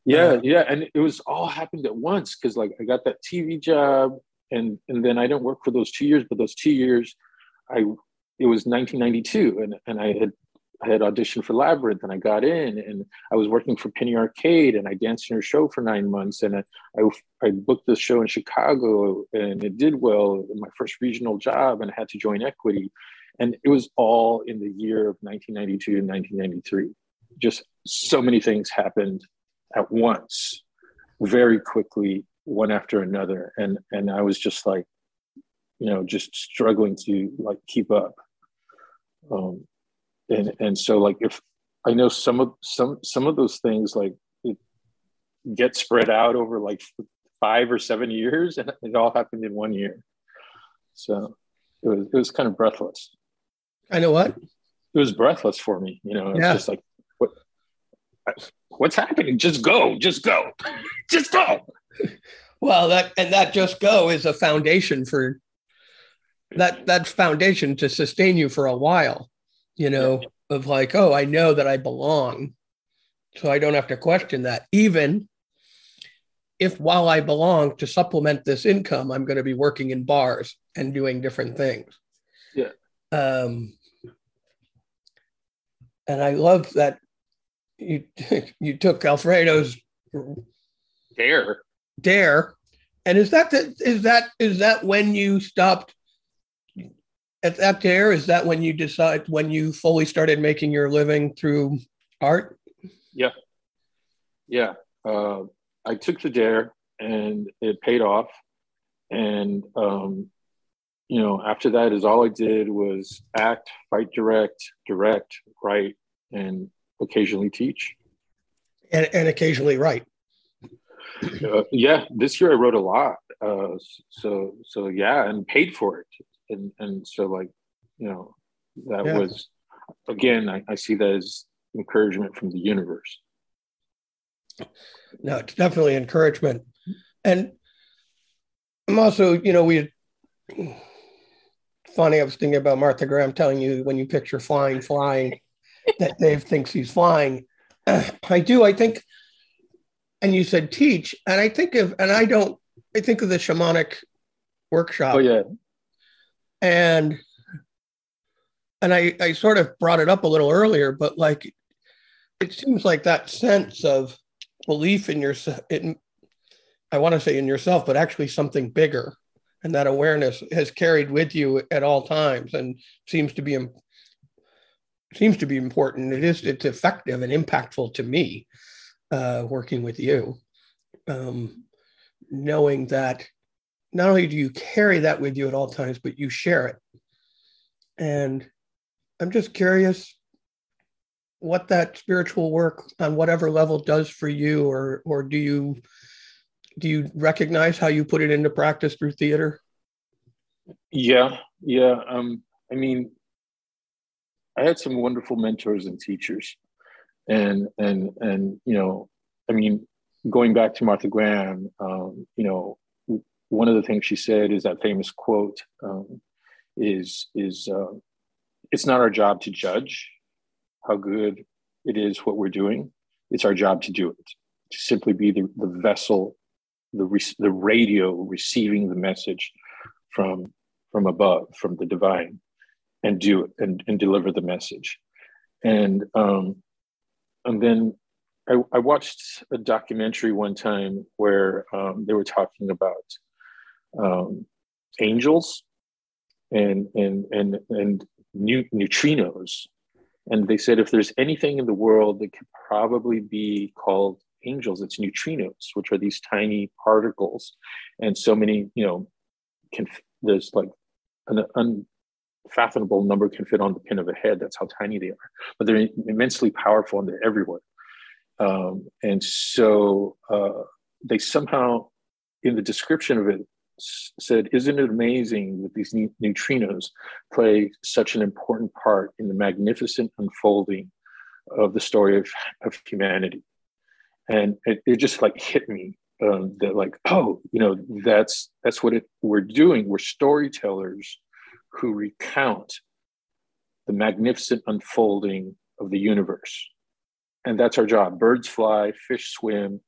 yeah, uh, yeah, and it was all happened at once because like I got that TV job, and and then I didn't work for those two years, but those two years, I it was 1992, and and I had I had auditioned for Labyrinth and I got in and I was working for Penny Arcade and I danced in her show for nine months and I, I, I booked the show in Chicago and it did well in my first regional job and I had to join Equity. And it was all in the year of 1992 and 1993. Just so many things happened at once, very quickly, one after another. And, and I was just like, you know, just struggling to like keep up. Um, and and so like if I know some of some some of those things like it get spread out over like five or seven years, and it all happened in one year. So it was it was kind of breathless. I know what it was breathless for me. You know, it's yeah. just like what's happening? Just go, just go, just go. Well, that and that just go is a foundation for that that foundation to sustain you for a while you know, of like, oh, I know that I belong. So I don't have to question that. Even if while I belong to supplement this income, I'm going to be working in bars and doing different things. Yeah. Um, and I love that you you took Alfredo's dare. dare, and is that the, is that is that when you stopped at that dare? Is that when you decide when you fully started making your living through art? Yeah. Yeah. Uh, i took the dare and it paid off. And um, you know after that is all i did was act fight direct direct write and occasionally teach. And, and occasionally write. Uh, yeah this year i wrote a lot. Uh, so so yeah and paid for it. And and so like you know that yeah. was again I, I see that as encouragement from the universe. No it's definitely encouragement. And i'm also you know we funny i was thinking about martha graham telling you when you picture flying flying that dave thinks he's flying. I do i think and you said teach and i think of and i don't i think of the shamanic workshop. Oh yeah. And and I, I sort of brought it up a little earlier, but like it seems like that sense of belief in yourself, in, I want to say in yourself, but actually something bigger, and that awareness has carried with you at all times, and seems to be seems to be important. It is it's effective and impactful to me uh, working with you, um, knowing that not only do you carry that with you at all times, but you share it. And I'm just curious what that spiritual work on whatever level does for you, or or do you do you recognize how you put it into practice through theater? Yeah, yeah. Um, I mean, I had some wonderful mentors and teachers, and and and you know, I mean, going back to Martha Graham, um, you know, one of the things she said is that famous quote um, is is uh, it's not our job to judge how good it is what we're doing. It's our job to do it to simply be the, the vessel the, re- the radio receiving the message from from above from the divine and do and, and deliver the message. And um and then I, I watched a documentary one time where um, they were talking about um, angels and and and and new, neutrinos. And they said if there's anything in the world that could probably be called angels it's neutrinos which are these tiny particles. And so many you know can there's like an unfathomable number can fit on the pin of a head that's how tiny they are but they're immensely powerful and they're everywhere um, and so uh, they somehow in the description of it said, Isn't it amazing that these neutrinos play such an important part in the magnificent unfolding of the story of, of humanity? And it, it just like hit me um, that like, oh, you know, that's that's what it, we're doing. We're storytellers who recount the magnificent unfolding of the universe. And that's our job. Birds fly, fish swim,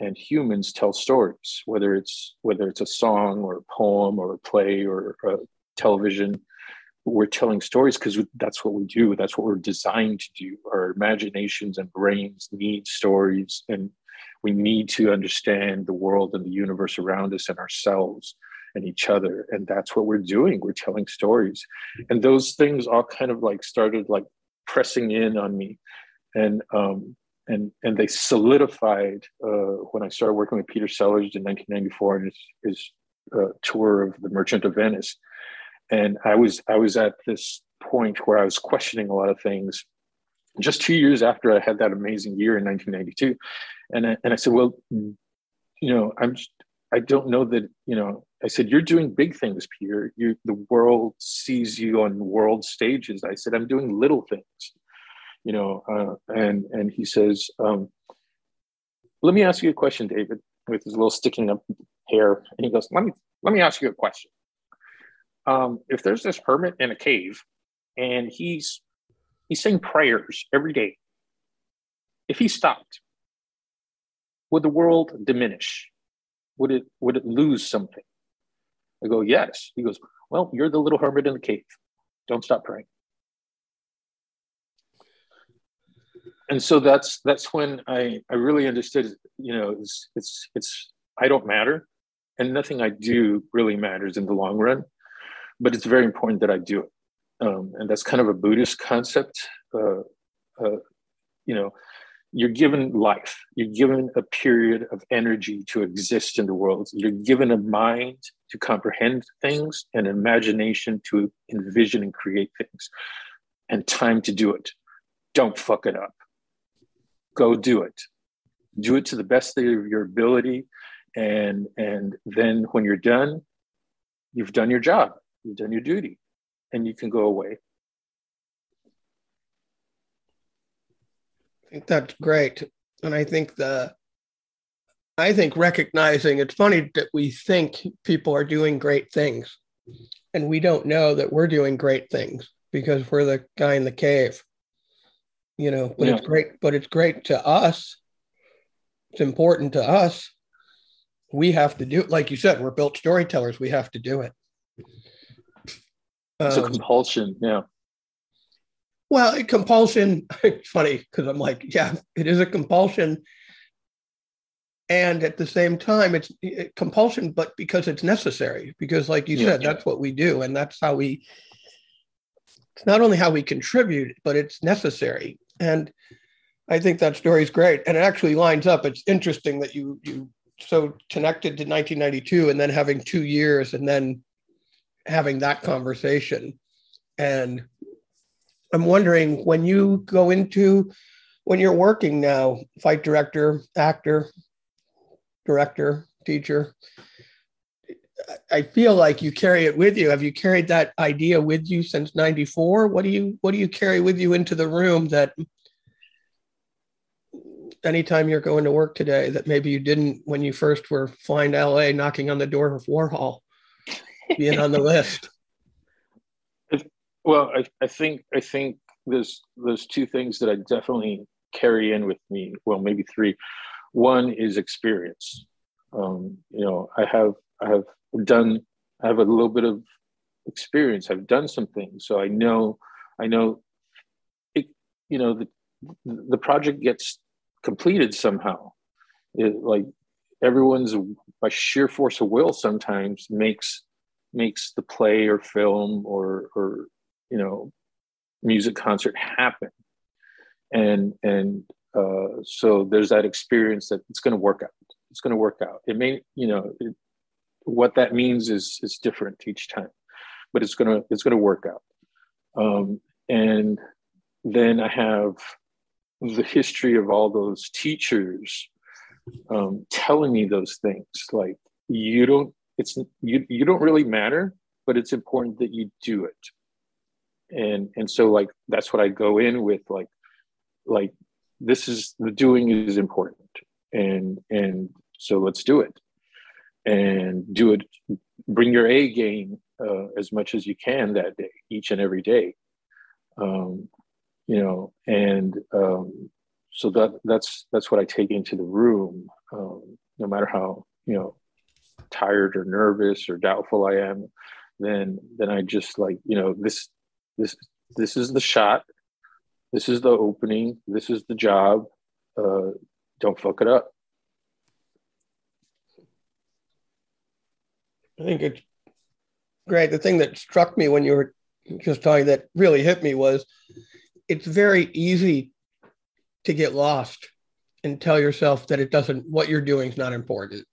and humans tell stories whether it's whether it's a song or a poem or a play or a television we're telling stories because that's what we do that's what we're designed to do our imaginations and brains need stories and we need to understand the world and the universe around us and ourselves and each other and that's what we're doing. We're telling stories. And those things all kind of like started like pressing in on me. And um and and they solidified uh, when I started working with Peter Sellars in 1994 and his, his uh, tour of the Merchant of Venice, and I was I was at this point where I was questioning a lot of things. Just two years after I had that amazing year in 1992, and I, and I said, well, you know, I'm I don't know that you know. I said, you're doing big things, Peter. You the world sees you on world stages. I said, I'm doing little things, you know. Uh, and and he says, um, let me ask you a question, David, with his little sticking up hair, and he goes, let me let me ask you a question um, if there's this hermit in a cave and he's he's saying prayers every day, if he stopped, would the world diminish? Would it would it lose something? I go, yes. He goes, well, you're the little hermit in the cave. Don't stop praying. And so that's that's when I I really understood. You know, it's it's it's I don't matter, and nothing I do really matters in the long run but it's very important that I do it. Um, and that's kind of a Buddhist concept. Uh, uh, you know, you're given life, you're given a period of energy to exist in the world, you're given a mind to comprehend things and imagination to envision and create things, and time to do it. Don't fuck it up. Go do it. Do it to the best of your ability. And, and then when you're done, you've done your job You've done your duty and you can go away. I think that's great. And I think the I think recognizing it's funny that we think people are doing great things and we don't know that we're doing great things because we're the guy in the cave. You know, but yeah. it's great, but it's great to us. It's important to us. We have to do it. Like you said, we're built storytellers. We have to do it. It's um, a compulsion, yeah. Well, compulsion, it's funny because I'm like, yeah, it is a compulsion. And at the same time, it's it, compulsion, but because it's necessary, because like you yeah, said, yeah. that's what we do. And that's how we, it's not only how we contribute, but it's necessary. And I think that story is great. And it actually lines up. It's interesting that you, you, so connected to 1992 and then having two years and then having that conversation. And I'm wondering when you go into when you're working now, fight director, actor, director, teacher, I feel like you carry it with you. Have you carried that idea with you since 94? What do you what do you carry with you into the room that anytime you're going to work today that maybe you didn't when you first were flying to LA knocking on the door of Warhol? being on the list? Well, I, I think I think there's there's two things that I definitely carry in with me. Well, maybe three. One is experience. Um, you know, I have I have done I have a little bit of experience. I've done some things, so I know I know it. You know, the the project gets completed somehow. It, like everyone's by sheer force of will sometimes makes makes the play or film or or you know music concert happen. And and uh, so there's that experience that it's going to work out. It's going to work out. It may you know it, what that means is is different each time but it's going to it's going to work out. Um, and then i have the history of all those teachers um, telling me those things like you don't it's you you don't really matter but it's important that you do it and and so like that's what i go in with like like this is the doing is important. And and so let's do it. And do it bring your a game uh, as much as you can that day each and every day. Um, you know and um, so that that's that's what i take into the room um, no matter how you know tired or nervous or doubtful I am, then then I just like you know this this this is the shot. This is the opening. This is the job. Uh, don't fuck it up. I think it's great. The thing that struck me when you were just talking that really hit me was it's very easy to get lost and tell yourself that it doesn't what you're doing is not important.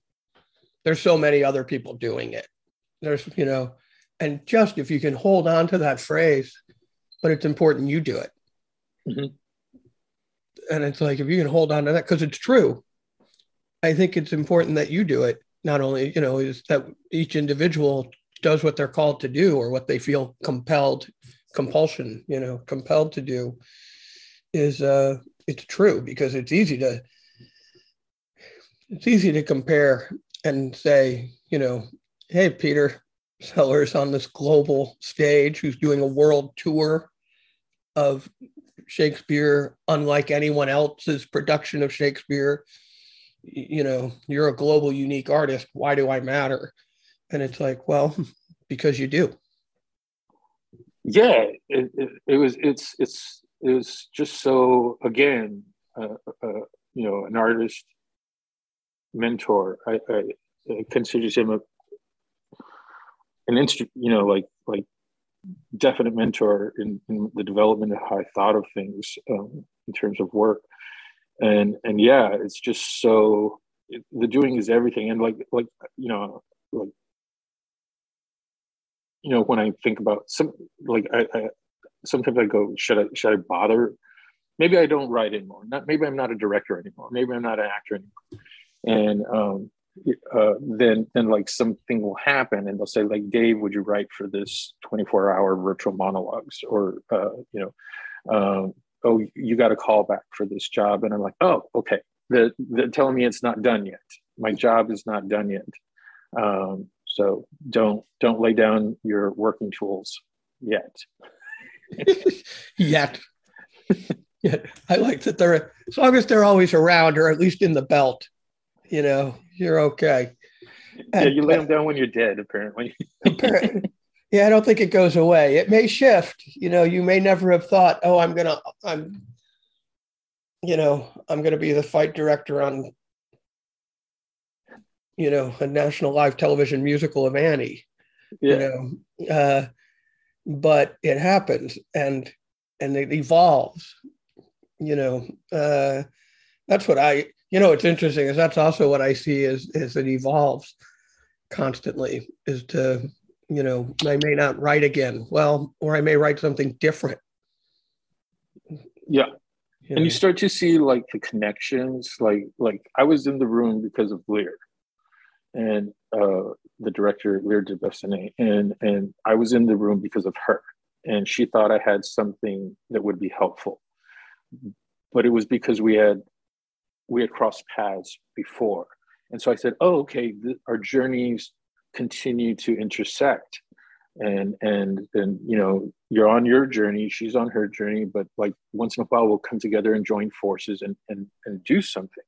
There's so many other people doing it. There's you know and just if you can hold on to that phrase but it's important you do it. Mm-hmm. and it's like if you can hold on to that because it's true. I think it's important that you do it. Not only you know is that each individual does what they're called to do or what they feel compelled compulsion you know compelled to do is uh it's true because it's easy to it's easy to compare and say you know hey peter Sellars on this global stage who's doing a world tour of Shakespeare, unlike anyone else's production of Shakespeare. You know, you're a global, unique artist. Why do I matter? And it's like, well, because you do. Yeah, it, it, it was. It's it's it was just so again, uh, uh, you know, an artist mentor. I, I, I consider him a an instru- you know, like like definite mentor in, in the development of how I thought of things um, in terms of work. And and yeah, it's just so it, the doing is everything. And like like you know like you know when I think about some like I, I sometimes I go should I should I bother? Maybe I don't write anymore. Not maybe I'm not a director anymore. Maybe I'm not an actor anymore. And um, uh, then then like something will happen and they'll say like dave would you write for this 24 hour virtual monologues? Or uh, you know um, oh you got a call back for this job. And i'm like oh okay. They're, they're telling me it's not done yet. My job is not done yet. Um, so don't don't lay down your working tools yet. Yet. Yet i like that they're as long as they're always around or at least in the belt you know, you're okay. And, yeah, you lay them down when you're dead, apparently. apparently. Yeah, I don't think it goes away. It may shift. You know, you may never have thought, oh, I'm gonna, I'm, you know, I'm gonna be the fight director on, you know, a national live television musical of Annie. Yeah. You know, uh, but it happens and and it evolves. You know, uh, that's what I you know what's interesting is that's also what i see is is it evolves constantly is to you know i may not write again well or i may write something different. Yeah. You and know? you start to see like the connections like like i was in the room because of lear and uh the director lear deBessonet, and and i was in the room because of her and she thought i had something that would be helpful. But it was because we had we had crossed paths before. And so I said, oh, okay, th- our journeys continue to intersect. And, and, and, you know, you're on your journey, she's on her journey, but like once in a while we'll come together and join forces and, and, and do something.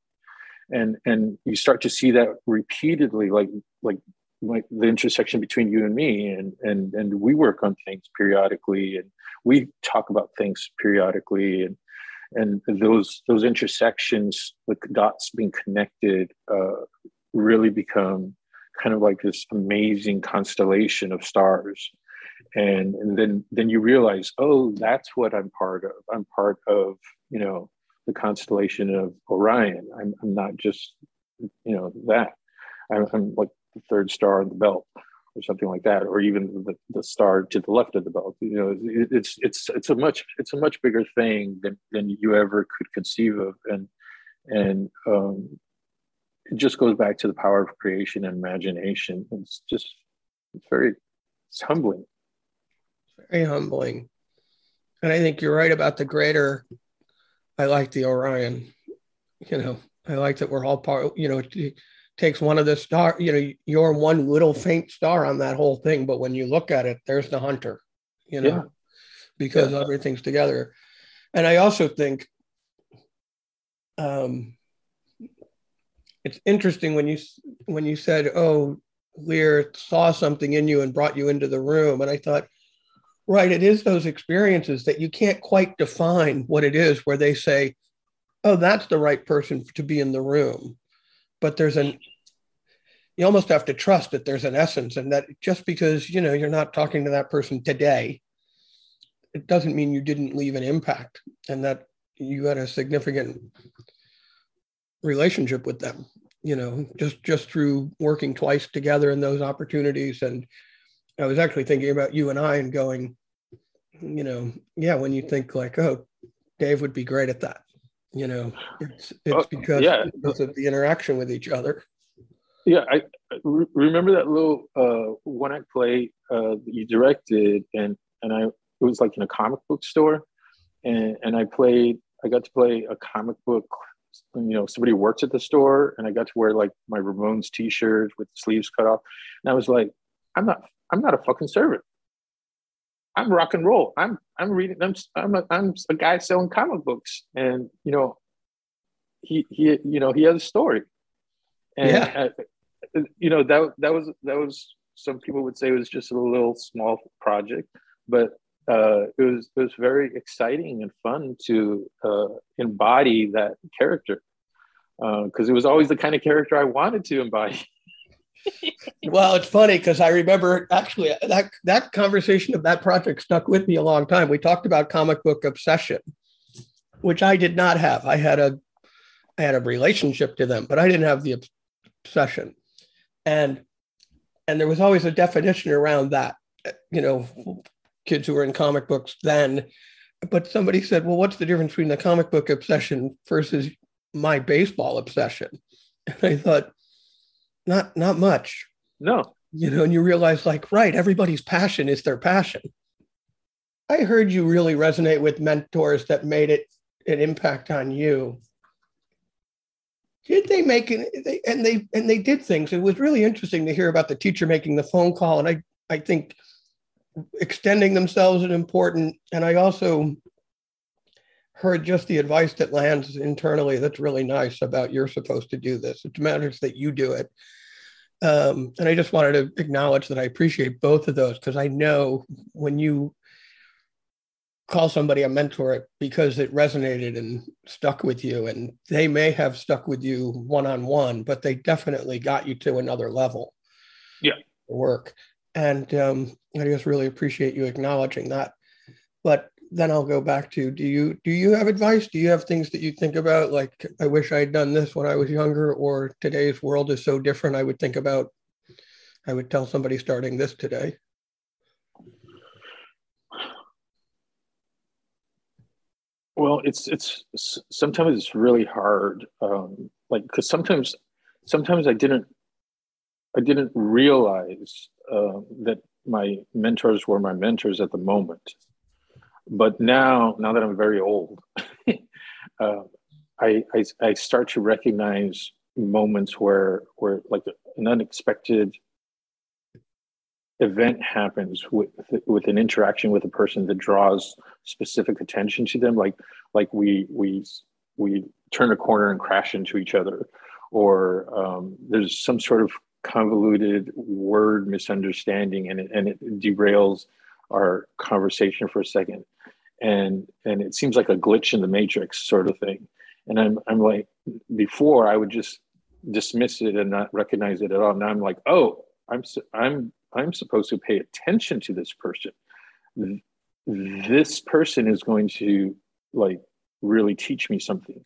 And, and you start to see that repeatedly, like, like, like the intersection between you and me and, and, and we work on things periodically and we talk about things periodically and, and those those intersections the dots being connected uh, really become kind of like this amazing constellation of stars. And, and then then you realize oh that's what i'm part of. I'm part of you know the constellation of orion. I'm, I'm not just you know that. I'm, I'm like the third star in the belt or something like that, or even the, the star to the left of the belt. You know, it, it's it's it's a much it's a much bigger thing than than you ever could conceive of, and and um, it just goes back to the power of creation and imagination. It's just it's very it's humbling. Very humbling, and I think you're right about the greater. I like the Orion. You know, I like that we're all part. You know takes one of the star, you know, you're one little faint star on that whole thing. But when you look at it, there's the hunter, you know, yeah. because yeah. everything's together. And I also think um, it's interesting when you when you said, "Oh, Lear saw something in you and brought you into the room," and I thought, Right. It is those experiences that you can't quite define what it is, where they say, oh, that's the right person to be in the room. But there's an, you almost have to trust that there's an essence and that just because, you know, you're not talking to that person today, it doesn't mean you didn't leave an impact and that you had a significant relationship with them, you know, just, just through working twice together in those opportunities and, I was actually thinking about you and I and going, you know, yeah, when you think like, oh, Dave would be great at that. You know, it's it's oh, because, yeah. because of the interaction with each other. Yeah, I re- remember that little uh, one act play uh, that you directed, and and I it was like in a comic book store, and and I played. I got to play a comic book. You know, somebody works at the store, and I got to wear like my Ramones T-shirt with the sleeves cut off, and I was like, I'm not I'm not a fucking servant. I'm rock and roll. I'm I'm reading. I'm I'm a, I'm a guy selling comic books, and you know, he he you know he has a story, and yeah. uh, you know that that was that was some people would say it was just a little small project, but uh, it was it was very exciting and fun to uh, embody that character because uh, it was always the kind of character I wanted to embody. Well, it's funny because I remember actually that that conversation of that project stuck with me a long time. We talked about comic book obsession, which I did not have. I had a I had a relationship to them, but I didn't have the obsession. And and there was always a definition around that. You know, kids who were in comic books then. But somebody said, "Well, what's the difference between the comic book obsession versus my baseball obsession?" And I thought, not not much. No. You know, and you realize like, right, everybody's passion is their passion. I heard you really resonate with mentors that made it an impact on you. Did they make it? and they and they did things. It was really interesting to hear about the teacher making the phone call, and I I think extending themselves is important. And I also heard just the advice that lands internally that's really nice about you're supposed to do this. It matters that you do it. Um, and I just wanted to acknowledge that I appreciate both of those because I know when you call somebody a mentor because it resonated and stuck with you, and they may have stuck with you one on one, but they definitely got you to another level. Yeah. Work. And um, I just really appreciate you acknowledging that. But then I'll go back to do you do you have advice? Do you have things that you think about like I wish I had done this when I was younger or today's world is so different I would think about I would tell somebody starting this today. Well, it's it's sometimes it's really hard um like cuz sometimes sometimes I didn't I didn't realize uh, that my mentors were my mentors at the moment but now now that i'm very old uh, I, I, I start to recognize moments where where like an unexpected event happens with with an interaction with a person that draws specific attention to them. Like like we we we turn a corner and crash into each other. Or um, there's some sort of convoluted word misunderstanding and it, and it derails our conversation for a second and and it seems like a glitch in the matrix sort of thing. And i'm i'm like before i would just dismiss it and not recognize it at all. Now i'm like oh i'm i'm i'm supposed to pay attention to this person. This person is going to like really teach me something.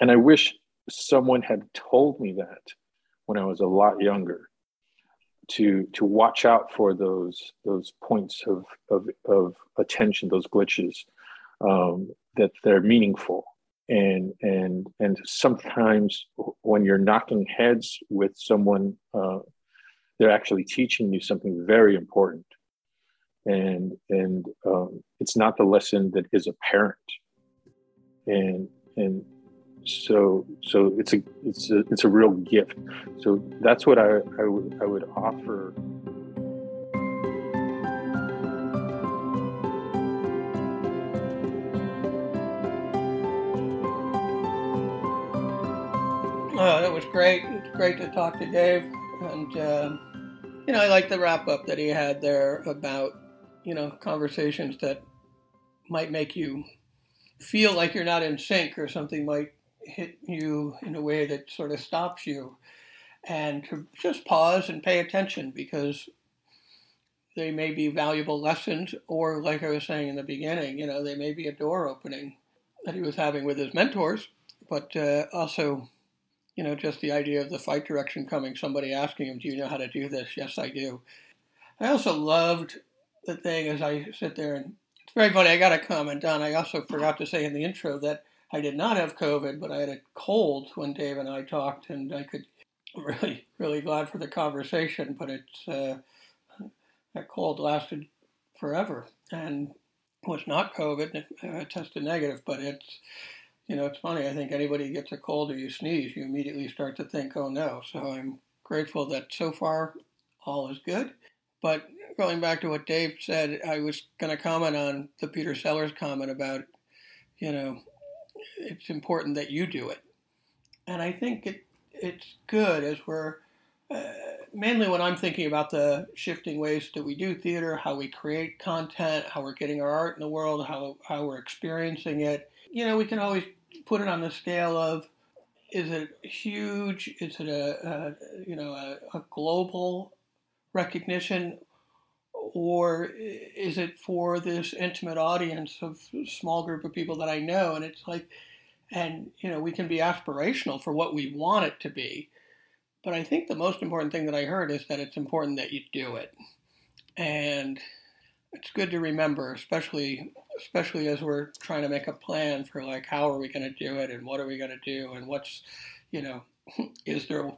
And i wish someone had told me that when i was a lot younger to to watch out for those those points of of, of attention, those glitches, um, that they're meaningful. And and and sometimes when you're knocking heads with someone, uh, they're actually teaching you something very important. And and um, it's not the lesson that is apparent. And and so so it's a it's a it's a real gift so that's what i i would would offer Oh, that was great. It's great to talk to Dave. And, uh, you know, I like the wrap up that he had there about you know, conversations that might make you feel like you're not in sync or something might hit you in a way that sort of stops you. And to just pause and pay attention because they may be valuable lessons, or like I was saying in the beginning, you know, they may be a door opening that he was having with his mentors, but uh, also, you know, just the idea of the fight direction coming, somebody asking him, Do you know how to do this? Yes, I do. I also loved the thing as I sit there and it's very funny. I got a comment on. I also forgot to say in the intro that I did not have COVID, but I had a cold when Dave and I talked, and I could really, really glad for the conversation. But it's uh, that cold lasted forever and was not COVID. It uh, tested negative, but it's you know it's funny. I think anybody gets a cold or you sneeze, you immediately start to think, oh no. So I'm grateful that so far all is good. But going back to what Dave said, I was going to comment on the Peter Sellars comment about, you know, it's important that you do it, and I think it it's good as we're uh, mainly when I'm thinking about the shifting ways that we do theater, how we create content, how we're getting our art in the world, how how we're experiencing it. You know, we can always put it on the scale of is it huge? Is it a, a you know a, a global recognition or is it for this intimate audience of small group of people that I know? And it's like, and you know, we can be aspirational for what we want it to be, but I think the most important thing that I heard is that it's important that you do it, and it's good to remember, especially especially as we're trying to make a plan for like how are we going to do it and what are we going to do and what's, you know, is there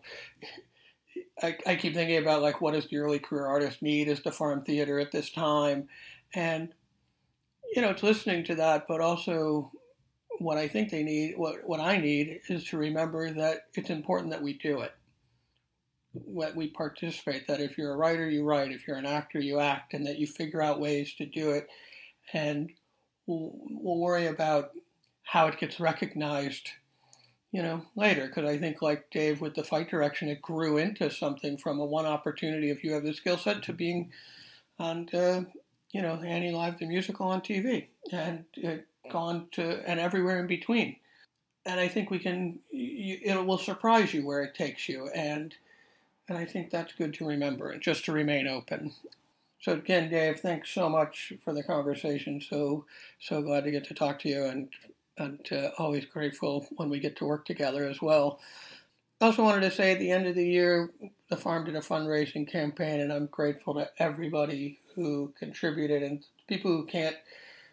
I, I keep thinking about like what does the early career artist need as the farm theater at this time, and you know it's listening to that, but also what I think they need, what what I need is to remember that it's important that we do it, that we participate. That if you're a writer, you write. If you're an actor, you act, and that you figure out ways to do it, and we'll, we'll worry about how it gets recognized you know, later. Because I think, like Dave with the fight direction, it grew into something from a one opportunity if you have the skill set to being on, uh, you know, Annie Live the musical on TV and uh, gone to and everywhere in between. And I think we can, it will surprise you where it takes you. And and I think that's good to remember and just to remain open. So again, Dave, thanks so much for the conversation. So so glad to get to talk to you and and uh, always grateful when we get to work together as well. I also wanted to say at the end of the year, the farm did a fundraising campaign, and I'm grateful to everybody who contributed and people who can't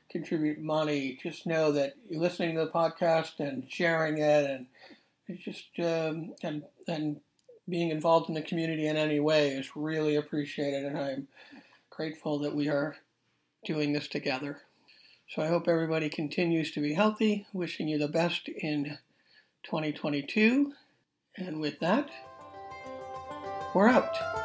contribute money. Just know that you're listening to the podcast and sharing it, and just um, and and being involved in the community in any way is really appreciated, and I'm grateful that we are doing this together. So I hope everybody continues to be healthy. Wishing you the best in 2022. And with that, we're out.